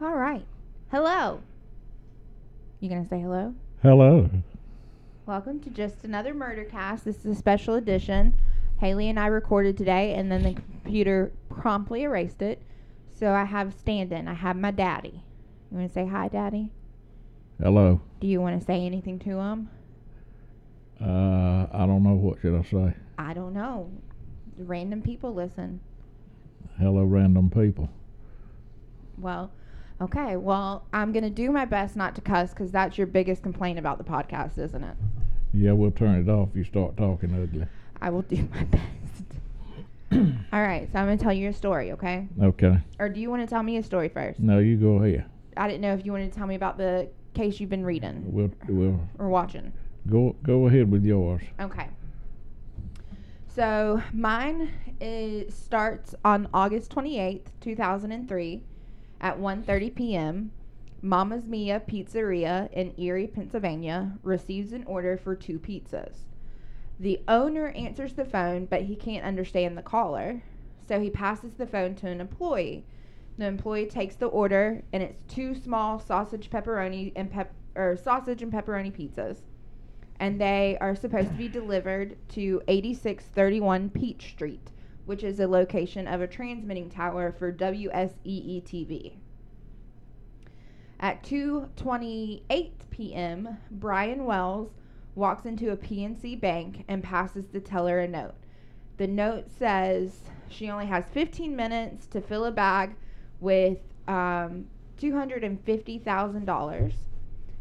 All right. Hello. You gonna say hello? Hello. Welcome to just another murder cast. This is a special edition. Haley and I recorded today, and then the computer promptly erased it. So I have stand-in. I have my daddy. You want to say hi, daddy? Hello. Do you want to say anything to him? Uh, I don't know what should I say. I don't know. Random people listen. Hello, random people. Well, okay. Well, I'm gonna do my best not to cuss because that's your biggest complaint about the podcast, isn't it? Yeah, we'll turn it off if you start talking ugly. I will do my best. All right, so I'm gonna tell you a story, okay? Okay. Or do you want to tell me a story first? No, you go ahead. I didn't know if you wanted to tell me about the case you've been reading We'll we'll or watching. go go ahead with yours. Okay. So mine is starts on August 28th, 2003 at 1:30 p.m. Mama's Mia Pizzeria in Erie, Pennsylvania receives an order for two pizzas. The owner answers the phone, but he can't understand the caller, so he passes the phone to an employee. The employee takes the order, and it's two small sausage pepperoni and pep or sausage and pepperoni pizzas and they are supposed to be delivered to 8631 Peach Street, which is a location of a transmitting tower for WSEE TV. At 2:28 p.m., Brian Wells walks into a PNC bank and passes the teller a note. The note says she only has 15 minutes to fill a bag with um, $250,000.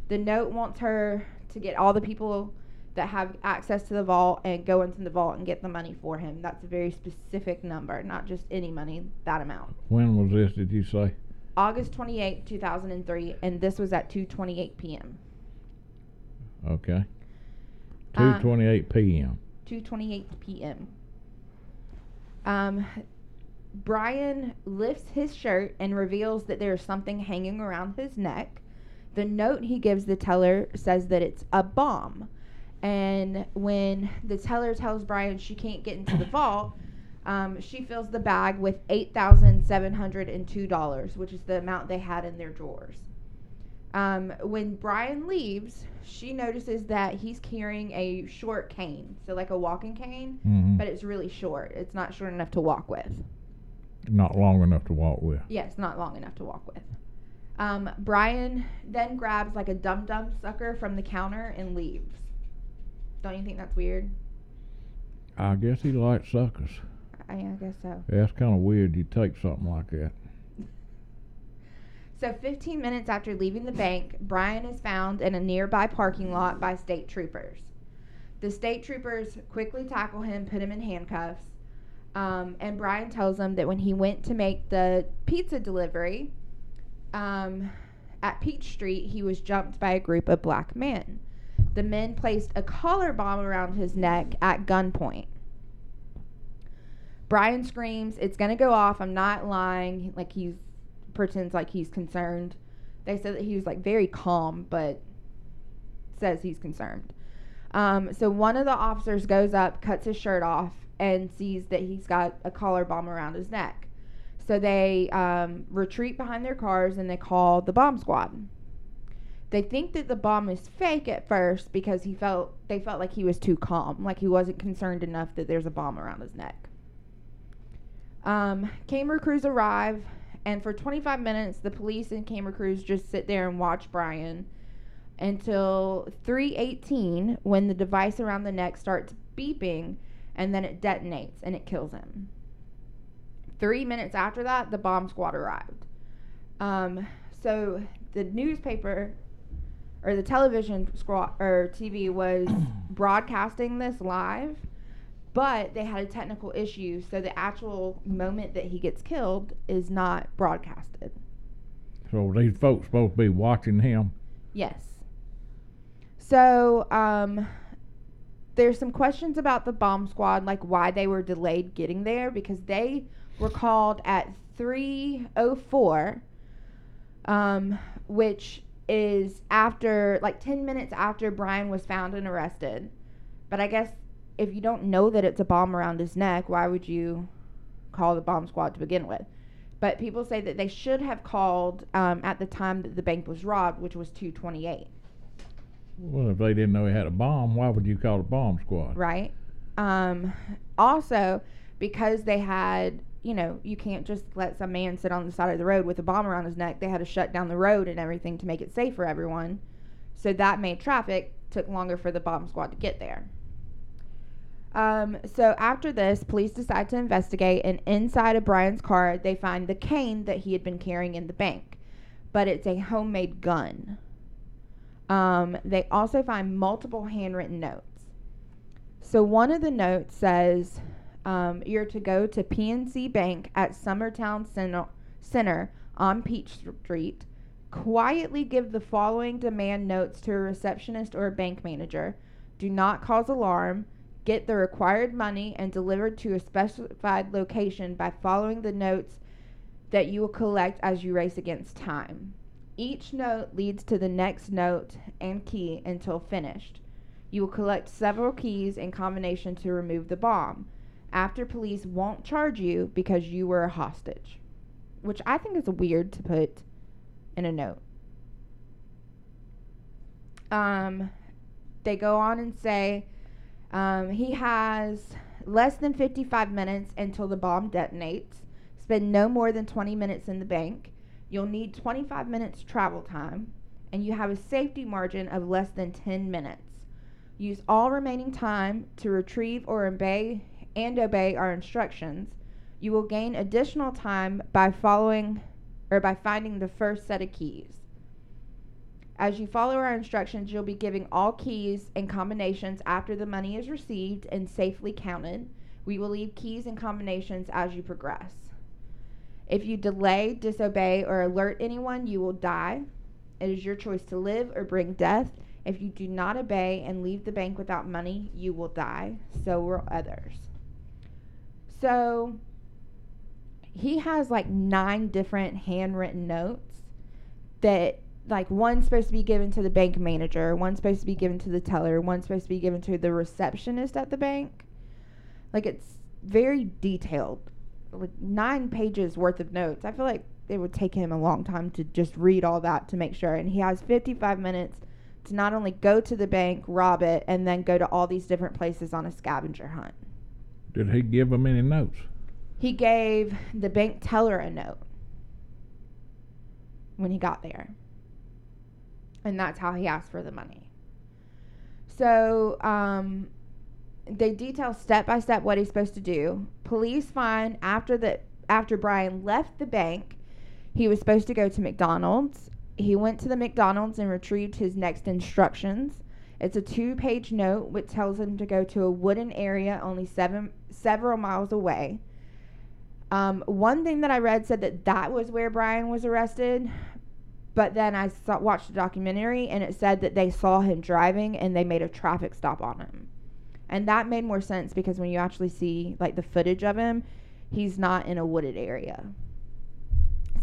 The note wants her to get all the people that have access to the vault and go into the vault and get the money for him. That's a very specific number, not just any money, that amount. When was this? Did you say? August 28, 2003, and this was at 2:28 p.m. Okay. Uh, Two twenty-eight p.m. 2:28 p.m. Um, Brian lifts his shirt and reveals that there's something hanging around his neck. The note he gives the teller says that it's a bomb. And when the teller tells Brian she can't get into the vault, um, she fills the bag with $8,702, which is the amount they had in their drawers. Um, when Brian leaves, she notices that he's carrying a short cane, so like a walking cane, hmm but it's really short. It's not short enough to walk with. Not long enough to walk with. Yes, not long enough to walk with. Um, Brian then grabs like a dum dum sucker from the counter and leaves. Don't you think that's weird? I guess he likes suckers. I, I guess so. Yeah, it's kind of weird you take something like that. So, 15 minutes after leaving the bank, Brian is found in a nearby parking lot by state troopers. The state troopers quickly tackle him, put him in handcuffs, um, and Brian tells them that when he went to make the pizza delivery um, at Peach Street, he was jumped by a group of black men. The men placed a collar bomb around his neck at gunpoint. Brian screams, It's gonna go off. I'm not lying. Like he's pretends like he's concerned. They said that he was like very calm, but says he's concerned. Um, so one of the officers goes up, cuts his shirt off, and sees that he's got a collar bomb around his neck. So they um, retreat behind their cars and they call the bomb squad. They think that the bomb is fake at first because he felt they felt like he was too calm, like he wasn't concerned enough that there's a bomb around his neck. Um, camera crews arrive, and for 25 minutes, the police and camera crews just sit there and watch Brian until 3:18 when the device around the neck starts beeping, and then it detonates and it kills him. Three minutes after that, the bomb squad arrived. Um, so the newspaper or the television squad or TV was broadcasting this live, but they had a technical issue, so the actual moment that he gets killed is not broadcasted. So these folks supposed to be watching him. Yes. So, um, there's some questions about the bomb squad, like why they were delayed getting there, because they were called at 3:04, um, which is after like 10 minutes after Brian was found and arrested. But I guess if you don't know that it's a bomb around his neck, why would you call the bomb squad to begin with? But people say that they should have called um, at the time that the bank was robbed, which was 228, Well, if they didn't know he had a bomb, why would you call the bomb squad? right? Um, also, because they had, you know, you can't just let some man sit on the side of the road with a bomb around his neck. They had to shut down the road and everything to make it safe for everyone. So that made traffic took longer for the bomb squad to get there. Um, so after this, police decide to investigate, and inside of Brian's car, they find the cane that he had been carrying in the bank, but it's a homemade gun. Um, they also find multiple handwritten notes. So one of the notes says, um, "You're to go to PNC Bank at Summit Towne Center, Center on Peach Street. Quietly give the following demand notes to a receptionist or a bank manager. Do not cause alarm." get the required money and delivered to a specified location by following the notes that you will collect as you race against time. Each note leads to the next note and key until finished. You will collect several keys in combination to remove the bomb. After police won't charge you because you were a hostage, which I think is weird to put in a note. Um, they go on and say um, he has less than 55 minutes until the bomb detonates. Spend no more than 20 minutes in the bank. You'll need 25 minutes travel time, and you have a safety margin of less than 10 minutes. Use all remaining time to retrieve or obey and obey our instructions. You will gain additional time by following or by finding the first set of keys. As you follow our instructions, you'll be giving all keys and combinations after the money is received and safely counted. We will leave keys and combinations as you progress. If you delay, disobey, or alert anyone, you will die. It is your choice to live or bring death. If you do not obey and leave the bank without money, you will die. So will others. So he has like nine different handwritten notes that like one's supposed to be given to the bank manager, one's supposed to be given to the teller, one's supposed to be given to the receptionist at the bank. Like it's very detailed. Like nine pages worth of notes. I feel like it would take him a long time to just read all that to make sure. And he has 55 minutes to not only go to the bank, rob it, and then go to all these different places on a scavenger hunt. Did he give them any notes? He gave the bank teller a note when he got there. And that's how he asked for the money. So, um, they detail step by step what he's supposed to do. Police find after the after Brian left the bank, he was supposed to go to McDonald's. He went to the McDonald's and retrieved his next instructions. It's a two-page note which tells him to go to a wooden area only seven several miles away. Um, one thing that I read said that that was where Brian was arrested, but then I saw, watched a documentary and it said that they saw him driving and they made a traffic stop on him. And that made more sense because when you actually see like the footage of him, he's not in a wooded area.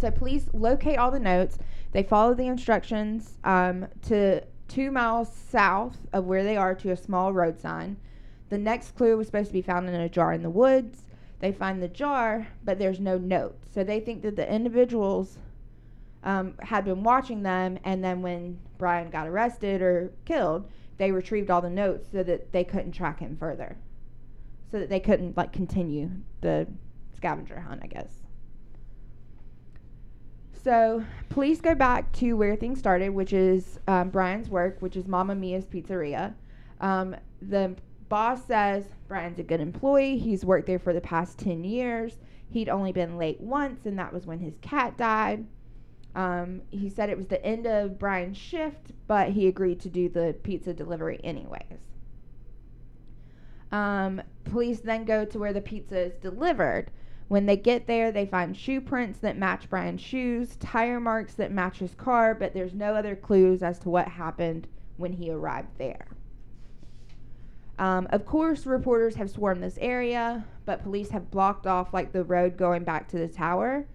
So please locate all the notes. They follow the instructions um, to two miles south of where they are to a small road sign. The next clue was supposed to be found in a jar in the woods. They find the jar, but there's no note. So they think that the individuals um, had been watching them, and then when Brian got arrested or killed, they retrieved all the notes so that they couldn't track him further, so that they couldn't like continue the scavenger hunt, I guess. So police go back to where things started, which is um, Brian's work, which is Mama Mia's Pizzeria. Um, the boss says Brian's a good employee. He's worked there for the past 10 years. He'd only been late once, and that was when his cat died. Um, he said it was the end of Brian's shift, but he agreed to do the pizza delivery anyways. Um, police then go to where the pizza is delivered. When they get there, they find shoe prints that match Brian's shoes, tire marks that match his car, but there's no other clues as to what happened when he arrived there. Um, of course, reporters have swarmed this area, but police have blocked off like the road going back to the tower.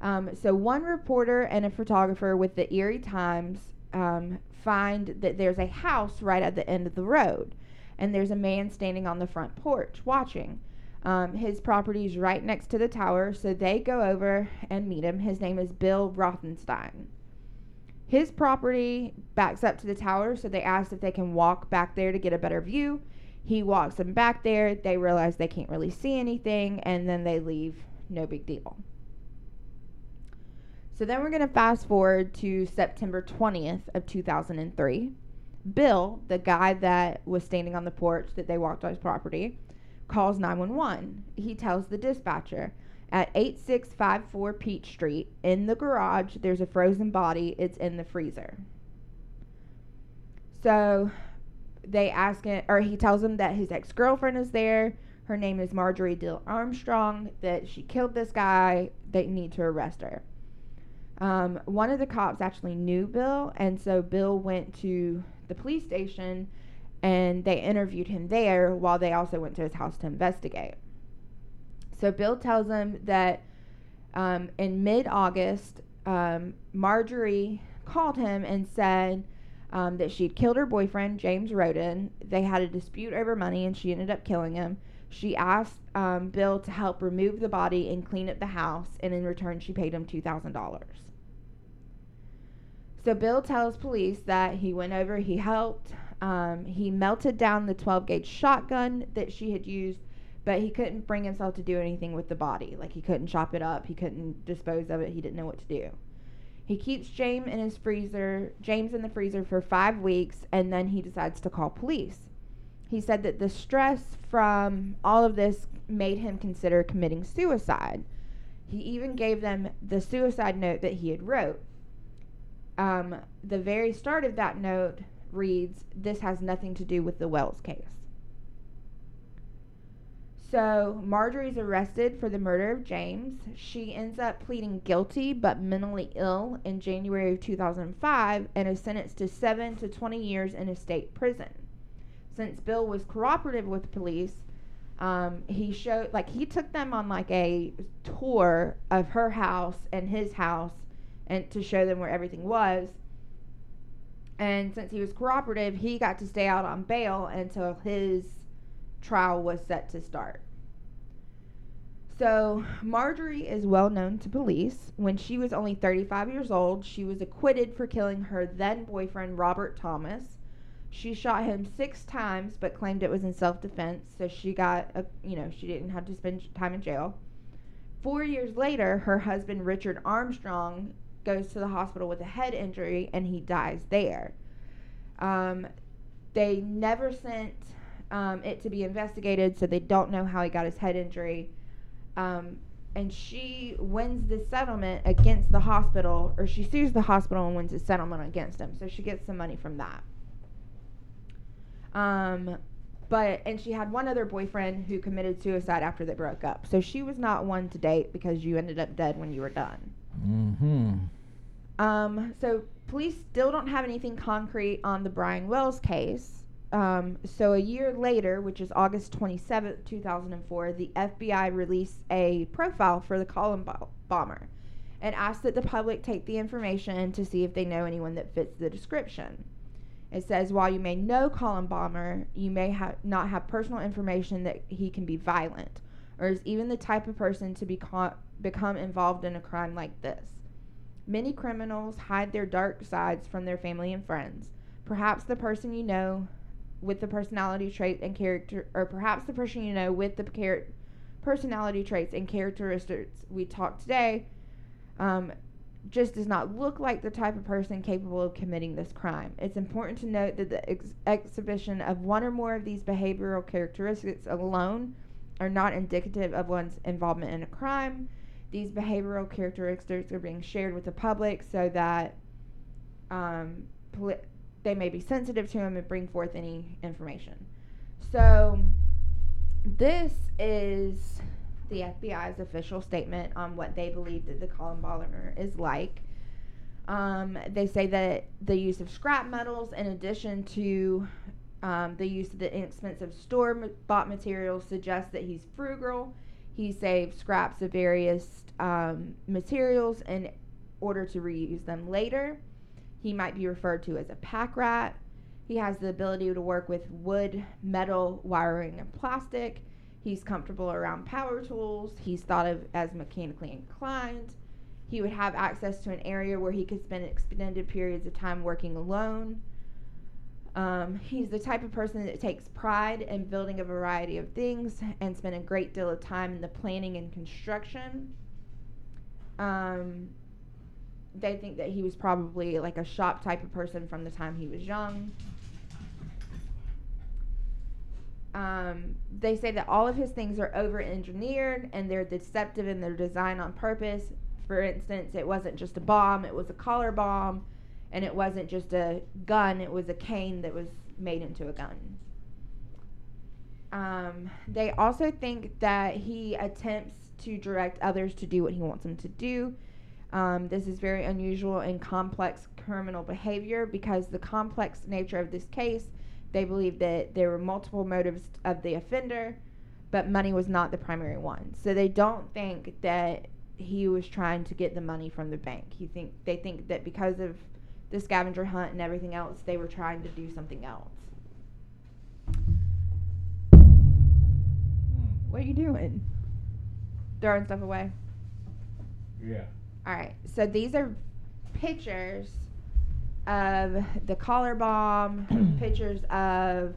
Um, so one reporter and a photographer with the Erie Times um, find that there's a house right at the end of the road, and there's a man standing on the front porch watching. Um, his property is right next to the tower, so they go over and meet him. His name is Bill Rothstein. His property backs up to the tower, so they ask if they can walk back there to get a better view. He walks them back there. They realize they can't really see anything, and then they leave. No big deal. So then we're going to fast forward to September 20th of 2003. Bill, the guy that was standing on the porch that they walked on his property, calls 911. He tells the dispatcher at 8654 Peach Street in the garage, there's a frozen body. It's in the freezer. So they ask him, or he tells them that his ex girlfriend is there. Her name is Marjorie Diehl Armstrong, that she killed this guy. They need to arrest her. Um, one of the cops actually knew Bill, and so Bill went to the police station and they interviewed him there while they also went to his house to investigate. So Bill tells him that um, in mid August, um, Marjorie called him and said um, that she'd killed her boyfriend, James Roden. They had a dispute over money and she ended up killing him. She asked um, Bill to help remove the body and clean up the house, and in return, she paid him $2,000. So Bill tells police that he went over, he helped, um, he melted down the 12 gauge shotgun that she had used, but he couldn't bring himself to do anything with the body. Like he couldn't chop it up, he couldn't dispose of it, he didn't know what to do. He keeps James in his freezer, James in the freezer for five weeks, and then he decides to call police. He said that the stress from all of this made him consider committing suicide. He even gave them the suicide note that he had wrote um, the very start of that note reads, This has nothing to do with the Wells case. So Marjorie's arrested for the murder of James. She ends up pleading guilty but mentally ill in January of 2005 and is sentenced to 7 to 20 years in a state prison. Since Bill was cooperative with police, um, he showed like he took them on like a tour of her house and his house and to show them where everything was. And since he was cooperative, he got to stay out on bail until his trial was set to start. So, Marjorie is well known to police. When she was only 35 years old, she was acquitted for killing her then boyfriend, Robert Thomas. She shot him six times, but claimed it was in self defense, so she got, a, you know, she didn't have to spend time in jail. Four years later, her husband, Richard Armstrong, goes to the hospital with a head injury and he dies there. Um, they never sent um, it to be investigated, so they don't know how he got his head injury. Um, and she wins the settlement against the hospital, or she sues the hospital and wins the settlement against him. So she gets some money from that. Um, but and she had one other boyfriend who committed suicide after they broke up. So she was not one to date because you ended up dead when you were done. Mm-hmm. Um, so police still don't have anything concrete on the Brian Wells case. Um, so a year later, which is August 27th, 2004, the FBI released a profile for the collar bomber, and asked that the public take the information to see if they know anyone that fits the description. It says while you may know collar bomber, you may ha- not have personal information that he can be violent or is even the type of person to be co- become involved in a crime like this. Many criminals hide their dark sides from their family and friends. Perhaps the person you know with the personality trait and character, or perhaps the person you know with the char- personality traits and characteristics we talked today, um, just does not look like the type of person capable of committing this crime. It's important to note that the ex- exhibition of one or more of these behavioral characteristics alone are not indicative of one's involvement in a crime. These behavioral characteristics are being shared with the public so that um, they may be sensitive to him and bring forth any information. So, this is the FBI's official statement on what they believe that the collar bomber is like. Um, they say that the use of scrap metals, in addition to um, the use of the inexpensive store bought materials, suggests that he's frugal. He saves scraps of various um, materials in order to reuse them later. He might be referred to as a pack rat. He has the ability to work with wood, metal, wiring, and plastic. He's comfortable around power tools. He's thought of as mechanically inclined. He would have access to an area where he could spend extended periods of time working alone. Um, he's the type of person that takes pride in building a variety of things and spent a great deal of time in the planning and construction. Um, they think that he was probably like a shop type of person from the time he was young. Um, they say that all of his things are over engineered and they're deceptive in their design on purpose. For instance, it wasn't just a bomb, it was a collar bomb, and it wasn't just a gun, it was a cane that was made into a gun. Um, they also think that he attempts to direct others to do what he wants them to do. Um, this is very unusual in complex criminal behavior because the complex nature of this case they believe that there were multiple motives of the offender, but money was not the primary one. So they don't think that he was trying to get the money from the bank. He think they think that because of the scavenger hunt and everything else, they were trying to do something else. What are you doing? Throwing stuff away. Yeah. All right. So these are pictures of the collar bomb, pictures of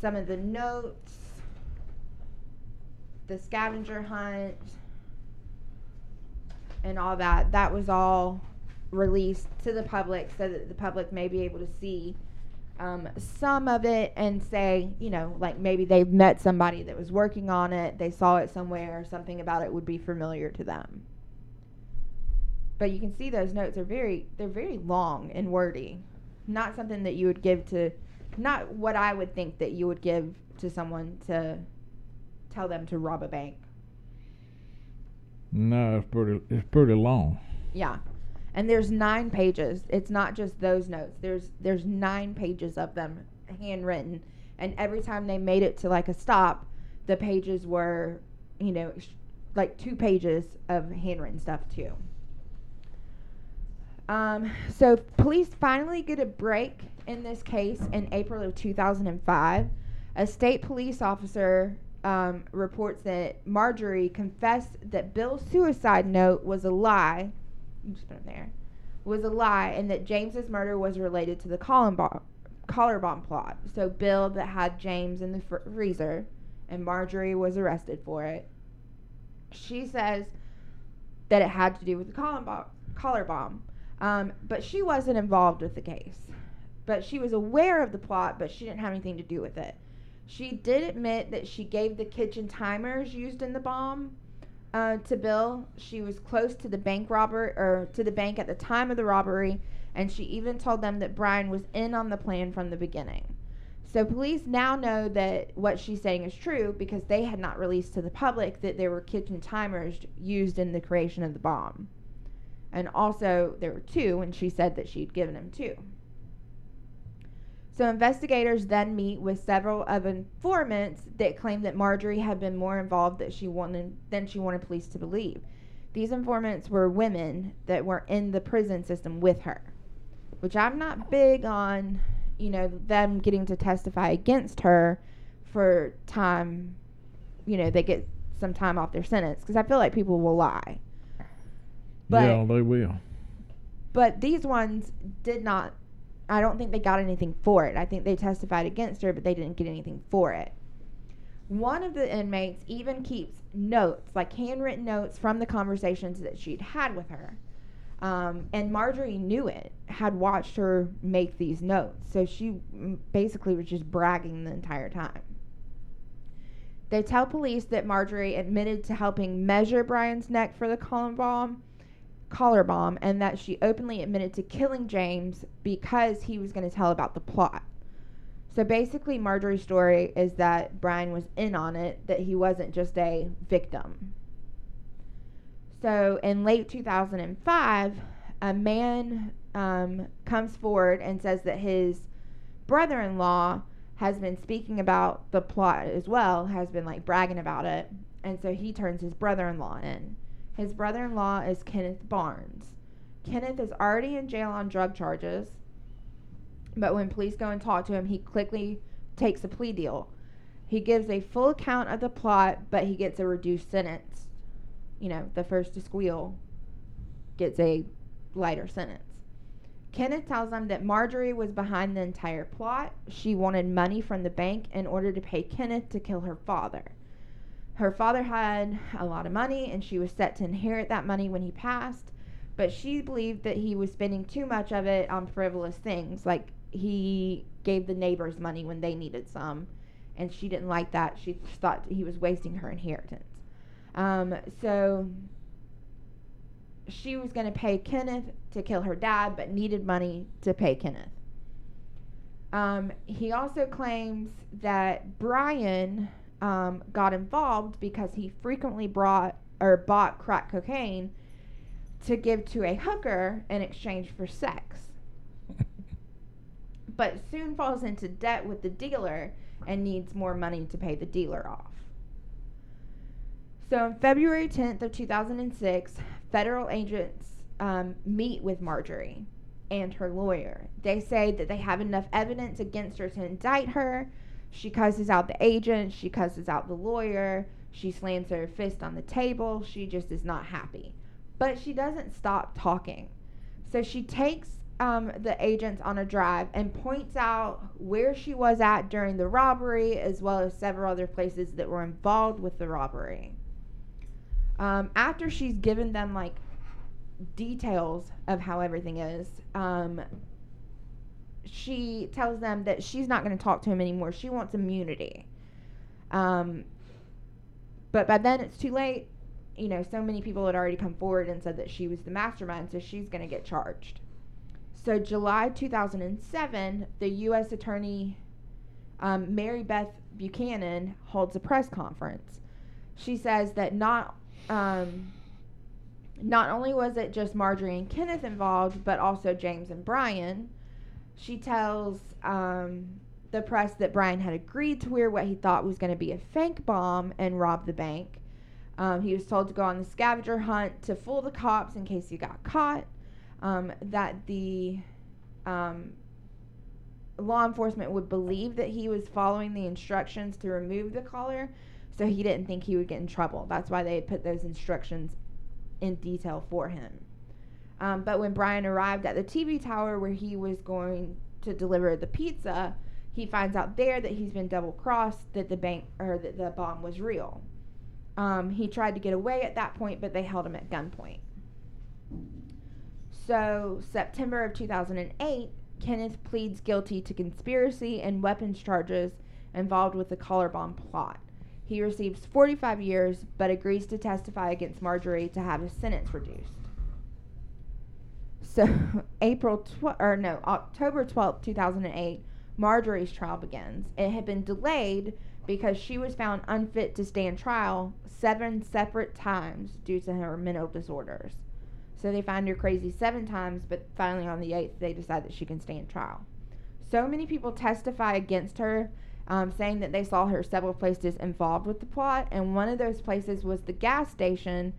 some of the notes, the scavenger hunt, and all that. That was all released to the public so that the public may be able to see um, some of it and say, you know, like maybe they've met somebody that was working on it, they saw it somewhere, something about it would be familiar to them but you can see those notes are very they're very long and wordy. Not something that you would give to not what i would think that you would give to someone to tell them to rob a bank. No, it's pretty. It's pretty long. yeah. And there's nine pages. It's not just those notes. There's there's nine pages of them handwritten. And every time they made it to like a stop the pages were you know sh- like two pages of handwritten stuff too um, so police finally get a break in this case in April of 2005. A state police officer um, reports that Marjorie confessed that Bill's suicide note was a lie. Just put there. Was a lie, and that James's murder was related to the bomb, collar bomb plot. So Bill that had James in the fr- freezer, and Marjorie was arrested for it. She says that it had to do with the. Collar bomb. Um, but she wasn't involved with the case. But she was aware of the plot, but she didn't have anything to do with it. She did admit that she gave the kitchen timers used in the bomb uh, to Bill. She was close to the bank robber or to the bank at the time of the robbery, and she even told them that Brian was in on the plan from the beginning. So police now know that what she's saying is true because they had not released to the public that there were kitchen timers used in the creation of the bomb. And also, there were two, and she said that she'd given him two. So, investigators then meet with several of informants that claim that Marjorie had been more involved that she wanted, than she wanted police to believe. These informants were women that were in the prison system with her, which I'm not big on, you know, them getting to testify against her for time, you know, they get some time off their sentence because I feel like people will lie. But yeah, they will. but these ones did not I don't think they got anything for it. I think they testified against her, but they didn't get anything for it. One of the inmates even keeps notes, like handwritten notes from the conversations that she'd had with her. Um, and Marjorie knew it, had watched her make these notes. So she basically was just bragging the entire time. They tell police that Marjorie admitted to helping measure Brian's neck for the collar bomb, collar bomb, and that she openly admitted to killing James because he was going to tell about the plot. So basically, Marjorie's story is that Brian was in on it, that he wasn't just a victim. So in late 2005, a man um, comes forward and says that his brother in law has been speaking about the plot as well, has been like bragging about it. And so he turns his brother in law in. His brother in law is Kenneth Barnes. Kenneth is already in jail on drug charges, but when police go and talk to him, he quickly takes a plea deal. He gives a full account of the plot, but he gets a reduced sentence. You know, the first to squeal gets a lighter sentence. Kenneth tells them that Marjorie was behind the entire plot. She wanted money from the bank in order to pay Kenneth to kill her father. Her father had a lot of money and she was set to inherit that money when he passed, but she believed that he was spending too much of it on frivolous things, like he gave the neighbors money when they needed some, and she didn't like that. She thought he was wasting her inheritance. Um, so she was going to pay Kenneth to kill her dad, but needed money to pay Kenneth. Um, he also claims that Brian um, got involved because he frequently brought or bought crack cocaine to give to a hooker in exchange for sex. but soon falls into debt with the dealer and needs more money to pay the dealer off. So on February 10th of 2006, federal agents um, meet with Marjorie and her lawyer. They say that they have enough evidence against her to indict her. She cusses out the agent, she cusses out the lawyer, she slams her fist on the table. She just is not happy. But she doesn't stop talking. So she takes um, the agents on a drive and points out where she was at during the robbery, as well as several other places that were involved with the robbery. Um, after she's given them like details of how everything is, um, she tells them that she's not going to talk to him anymore. She wants immunity. Um, but by then it's too late. You know, so many people had already come forward and said that she was the mastermind, so she's going to get charged. So, July 2007, the U.S. Attorney um, Mary Beth Buchanan holds a press conference. She says that not um, not only was it just Marjorie and Kenneth involved, but also James and Brian. She tells um, the press that Brian had agreed to wear what he thought was going to be a fake bomb and rob the bank. Um, he was told to go on the scavenger hunt to fool the cops in case he got caught. Um, that the um, law enforcement would believe that he was following the instructions to remove the collar, so he didn't think he would get in trouble. That's why they put those instructions in detail for him. Um, but when Brian arrived at the TV tower where he was going to deliver the pizza, he finds out there that he's been double crossed, that the bank or that the bomb was real. Um, he tried to get away at that point, but they held him at gunpoint. So, September of 2008, Kenneth pleads guilty to conspiracy and weapons charges involved with the collar bomb plot. He receives 45 years, but agrees to testify against Marjorie to have his sentence reduced. So, April tw- or no, October 12th, 2008, Marjorie's trial begins. It had been delayed because she was found unfit to stand trial seven separate times due to her mental disorders. So they find her crazy seven times, but finally on the eighth, they decide that she can stand trial. So many people testify against her um, saying that they saw her several places involved with the plot, and one of those places was the gas station.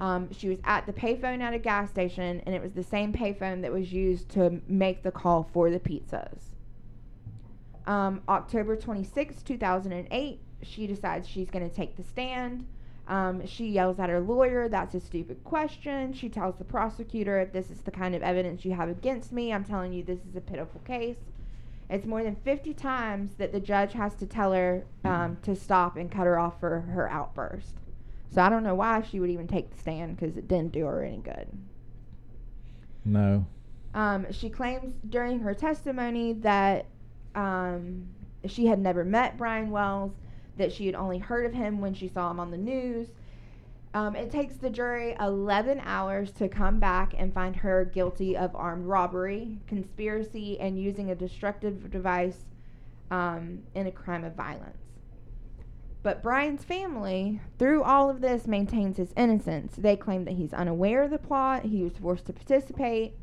Um, she was at the payphone at a gas station, and it was the same payphone that was used to make the call for the pizzas. Um, October 26, 2008, she decides she's going to take the stand. Um, she yells at her lawyer, That's a stupid question. She tells the prosecutor, If this is the kind of evidence you have against me, I'm telling you this is a pitiful case. It's more than 50 times that the judge has to tell her um, to stop and cut her off for her outburst. So I don't know why she would even take the stand because it didn't do her any good. No. Um, she claims during her testimony that um, she had never met Brian Wells, that she had only heard of him when she saw him on the news, um, it takes the jury 11 hours to come back and find her guilty of armed robbery, conspiracy, and using a destructive device um, in a crime of violence. But Brian's family, through all of this, maintains his innocence. They claim that he's unaware of the plot, he was forced to participate.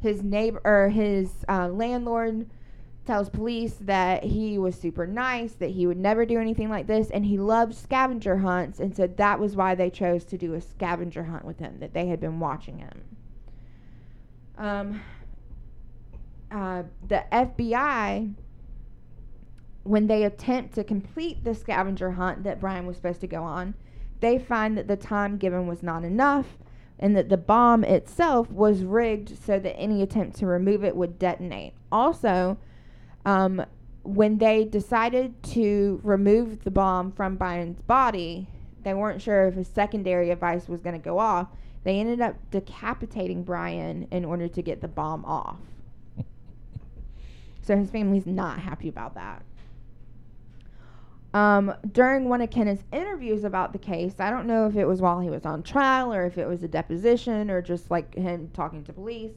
His neighbor or his uh, landlord tells police that he was super nice, that he would never do anything like this, and he loved scavenger hunts, and said that was why they chose to do a scavenger hunt with him, that they had been watching him. Um, uh, the FBI when they attempt to complete the scavenger hunt that Brian was supposed to go on, they find that the time given was not enough and that the bomb itself was rigged so that any attempt to remove it would detonate. Also, um, when they decided to remove the bomb from Brian's body, they weren't sure if a secondary device was going to go off. They ended up decapitating Brian in order to get the bomb off. so his family's not happy about that. Um, during one of Kenneth's interviews about the case, I don't know if it was while he was on trial or if it was a deposition or just like him talking to police.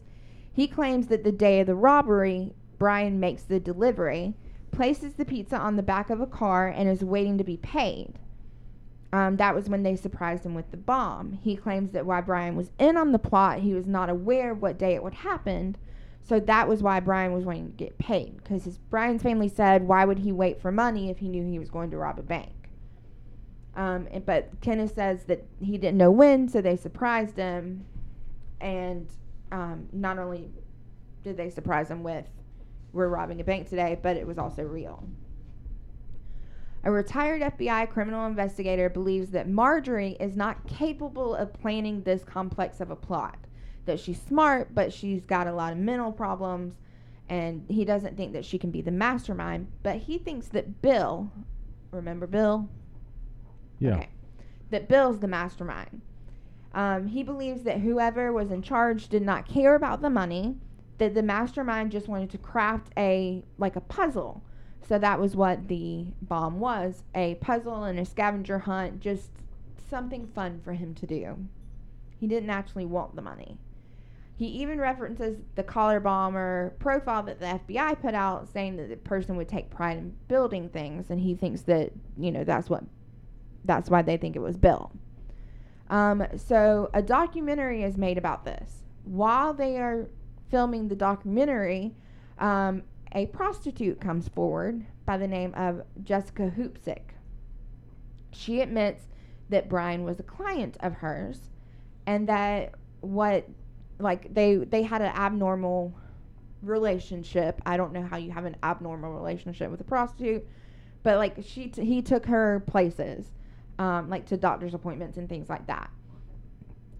He claims that the day of the robbery, Brian makes the delivery, places the pizza on the back of a car, and is waiting to be paid. Um, that was when they surprised him with the bomb. He claims that while Brian was in on the plot, he was not aware what day it would happen, so that was why Brian was wanting to get paid because his Brian's family said, why would he wait for money if he knew he was going to rob a bank? Um, and, but Kenneth says that he didn't know when, so they surprised him. And um, not only did they surprise him with, we're robbing a bank today, but it was also real. A retired FBI criminal investigator believes that Marjorie is not capable of planning this complex of a plot that she's smart, but she's got a lot of mental problems. And he doesn't think that she can be the mastermind, but he thinks that Bill, remember Bill? Yeah. Okay. That Bill's the mastermind. Um, he believes that whoever was in charge did not care about the money, that the mastermind just wanted to craft a like a puzzle. So that was what the bomb was, a puzzle and a scavenger hunt, just something fun for him to do. He didn't actually want the money. He even references the collar bomber profile that the FBI put out, saying that the person would take pride in building things, and he thinks that you know that's what that's why they think it was Bill. Um, so a documentary is made about this. While they are filming the documentary, um, a prostitute comes forward by the name of Jessica Hoopsick. She admits that Brian was a client of hers, and that what like they they had an abnormal relationship. I don't know how you have an abnormal relationship with a prostitute, but like she t- he took her places, um, like to doctor's appointments and things like that.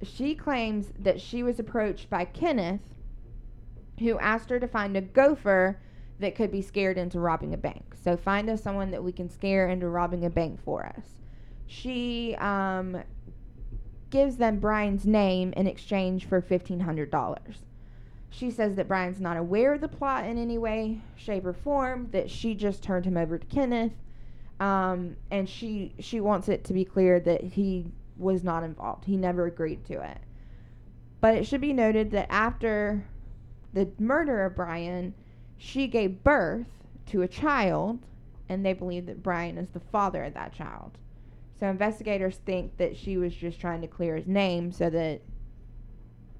She claims that she was approached by Kenneth, who asked her to find a gopher that could be scared into robbing a bank. So find us someone that we can scare into robbing a bank for us. She um, gives them Brian's name in exchange for $1,500. She says that Brian's not aware of the plot in any way, shape, or form, that she just turned him over to Kenneth. Um, and she she wants it to be clear that he was not involved. He never agreed to it. But it should be noted that after the murder of Brian, she gave birth to a child, and they believe that Brian is the father of that child. So investigators think that she was just trying to clear his name so that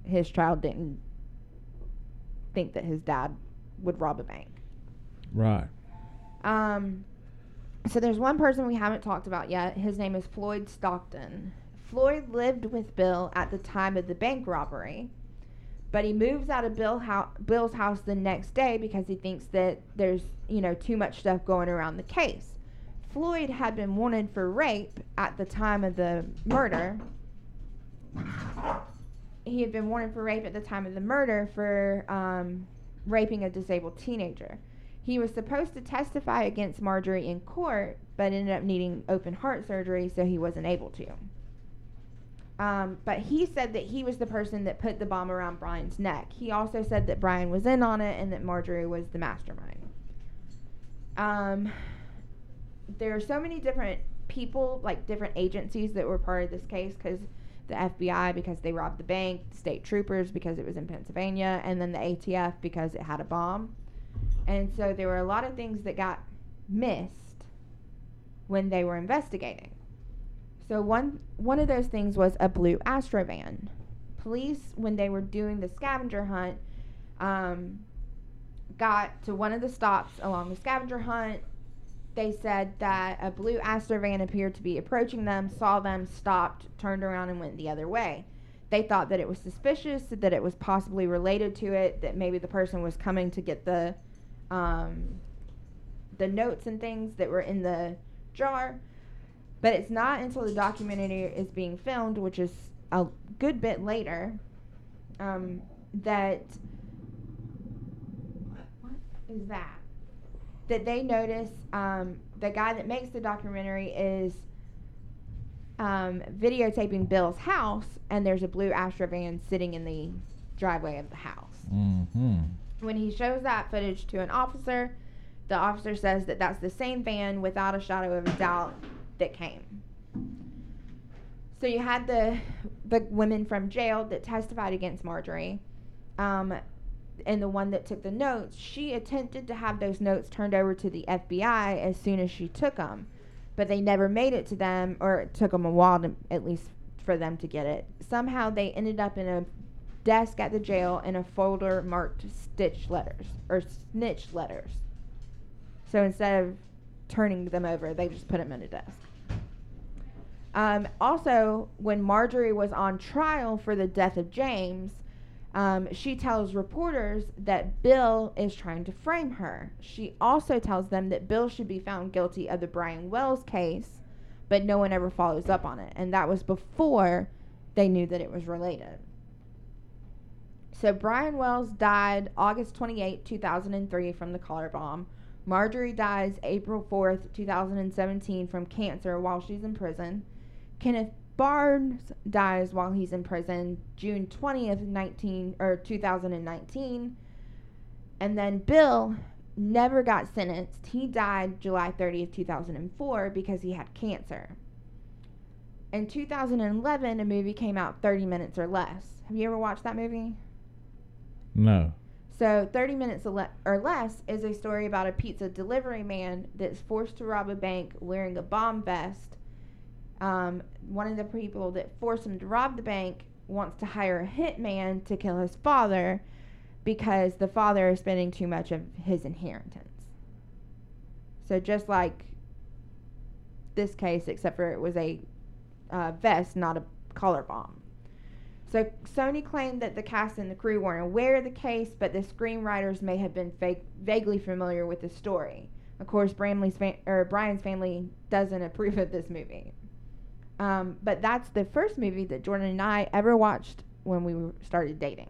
his child didn't think that his dad would rob a bank. Right. Um, so there's one person we haven't talked about yet. His name is Floyd Stockton. Floyd lived with Bill at the time of the bank robbery, but he moves out of Bill ho- Bill's house the next day because he thinks that there's you know too much stuff going around the case. Floyd had been wanted for rape at the time of the murder. He had been wanted for rape at the time of the murder for um, raping a disabled teenager. He was supposed to testify against Marjorie in court, but ended up needing open heart surgery, so he wasn't able to. Um, but he said that he was the person that put the bomb around Brian's neck. He also said that Brian was in on it and that Marjorie was the mastermind. Um, there are so many different people, like different agencies that were part of this case because the FBI because they robbed the bank, the state troopers because it was in Pennsylvania, and then the ATF because it had a bomb. And so there were a lot of things that got missed when they were investigating. So one one of those things was a blue Astrovan. Police, when they were doing the scavenger hunt, um, got to one of the stops along the scavenger hunt they said that a blue Astro van appeared to be approaching them, saw them, stopped, turned around, and went the other way. They thought that it was suspicious, that it was possibly related to it, that maybe the person was coming to get the um, the notes and things that were in the jar. But it's not until the documentary is being filmed, which is a good bit later, um, that what is that? That they notice um, the guy that makes the documentary is um, videotaping Bill's house, and there's a blue Astro van sitting in the driveway of the house. Mm-hmm. When he shows that footage to an officer, the officer says that that's the same van without a shadow of a doubt that came. So you had the the women from jail that testified against Marjorie, um, and the one that took the notes. She attempted to have those notes turned over to the FBI as soon as she took them, but they never made it to them, or it took them a while to, at least for them to get it. Somehow they ended up in a desk at the jail in a folder marked stitch letters or snitch letters. So instead of turning them over, they just put them in a desk. Um, also, when Marjorie was on trial for the death of James, um, she tells reporters that Bill is trying to frame her. She also tells them that Bill should be found guilty of the Brian Wells case, but no one ever follows up on it. And that was before they knew that it was related. So Brian Wells died August 28, 2003 from the car bomb. Marjorie dies April 4th, 2017 from cancer while she's in prison. Kenneth Barnes dies while he's in prison June 20th, 19 or 2019. And then Bill never got sentenced. He died July 30th, 2004 because he had cancer. In 2011, a movie came out 30 minutes or less. Have you ever watched that movie? No. So, 30 minutes or less is a story about a pizza delivery man that's forced to rob a bank wearing a bomb vest. Um, one of the people that forced him to rob the bank wants to hire a hitman to kill his father because the father is spending too much of his inheritance. So, just like this case, except for it was a uh, vest, not a collar bomb. So Sony claimed that the cast and the crew weren't aware of the case, but the screenwriters may have been vaguely familiar with the story. Of course, Bramley's fam- or Brian's family doesn't approve of this movie. Um, but that's the first movie that Jordan and I ever watched when we started dating.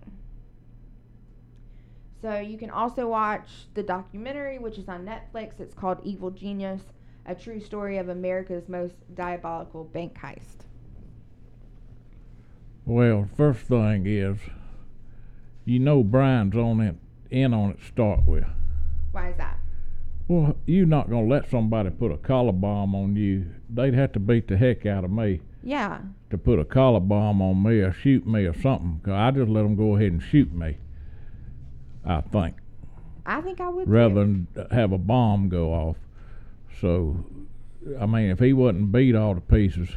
So you can also watch the documentary, which is on Netflix. It's called Evil Genius, a true story of America's most diabolical bank heist. Well, first thing is, you know Brian's on it, in on it to start with. Why is that? Well, you're not gonna let somebody put a collar bomb on you. They'd have to beat the heck out of me Yeah. to put a collar bomb on me or shoot me or something. 'Cause I just let them go ahead and shoot me. I think I think I would. rather than have a bomb go off. So, I mean, if he wasn't beat all to pieces,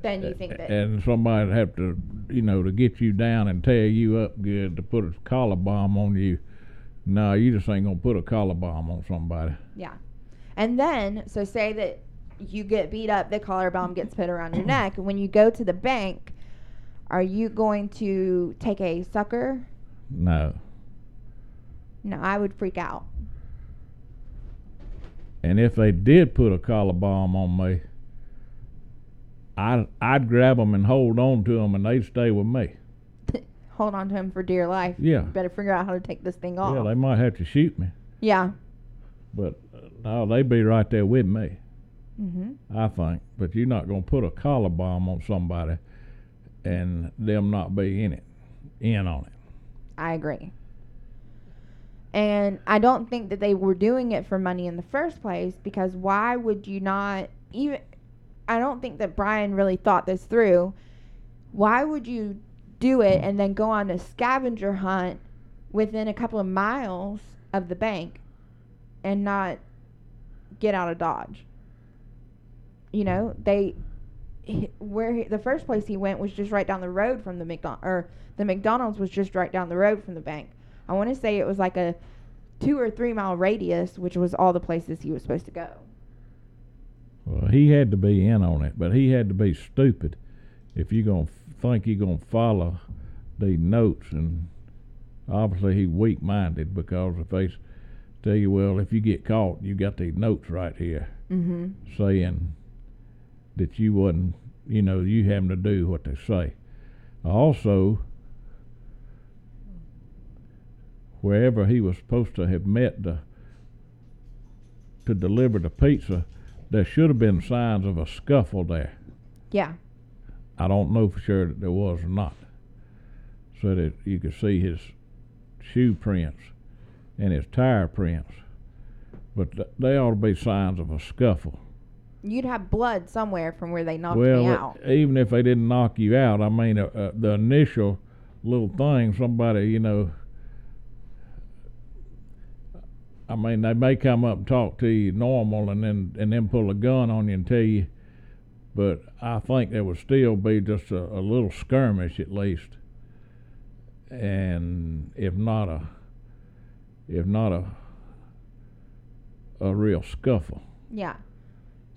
Then you think that. and somebody'd have to, you know, to get you down and tear you up good to put a collar bomb on you. No, you just ain't gonna put a collar bomb on somebody. Yeah. And then, so say that you get beat up, the collar bomb gets put around your neck. When you go to the bank, are you going to take a sucker? No. No, I would freak out. And if they did put a collar bomb on me, I'd I'd grab them and hold on to them, and they'd stay with me. Hold on to him for dear life. Yeah. Better figure out how to take this thing off. Yeah, they might have to shoot me, yeah. but uh, no, they'd be right there with me. Mm-hmm. I think. But you're not gonna put a collar bomb on somebody, and them not be in it, in on it. I agree. And I don't think that they were doing it for money in the first place because why would you not even I don't think that Brian really thought this through. Why would you do it and then go on a scavenger hunt within a couple of miles of the bank and not get out of Dodge? You know, they where he, the first place he went was just right down the road from the McDonald or the McDonald's was just right down the road from the bank. I want to say it was like a two or three mile radius, which was all the places he was supposed to go. Well, he had to be in on it, but he had to be stupid if you're gonna think you're gonna follow the notes and obviously he weak minded because if they tell you, well, if you get caught, you got these notes right here Mm-hmm. saying that you wasn't, you know, you having to do what they say. Also, wherever he was supposed to have met the, to deliver the pizza, there should have been signs of a scuffle there. Yeah. I don't know for sure that there was or not. So that you could see his shoe prints and his tire prints. But th- they ought to be signs of a scuffle. You'd have blood somewhere from where they knocked well, me uh, out. even if they didn't knock you out, I mean, uh, uh, the initial little thing, somebody, you know, I mean, they may come up and talk to you normal, and then and then pull a gun on you and tell you. But I think there would still be just a, a little skirmish at least, and if not a, if not a, a real scuffle. Yeah.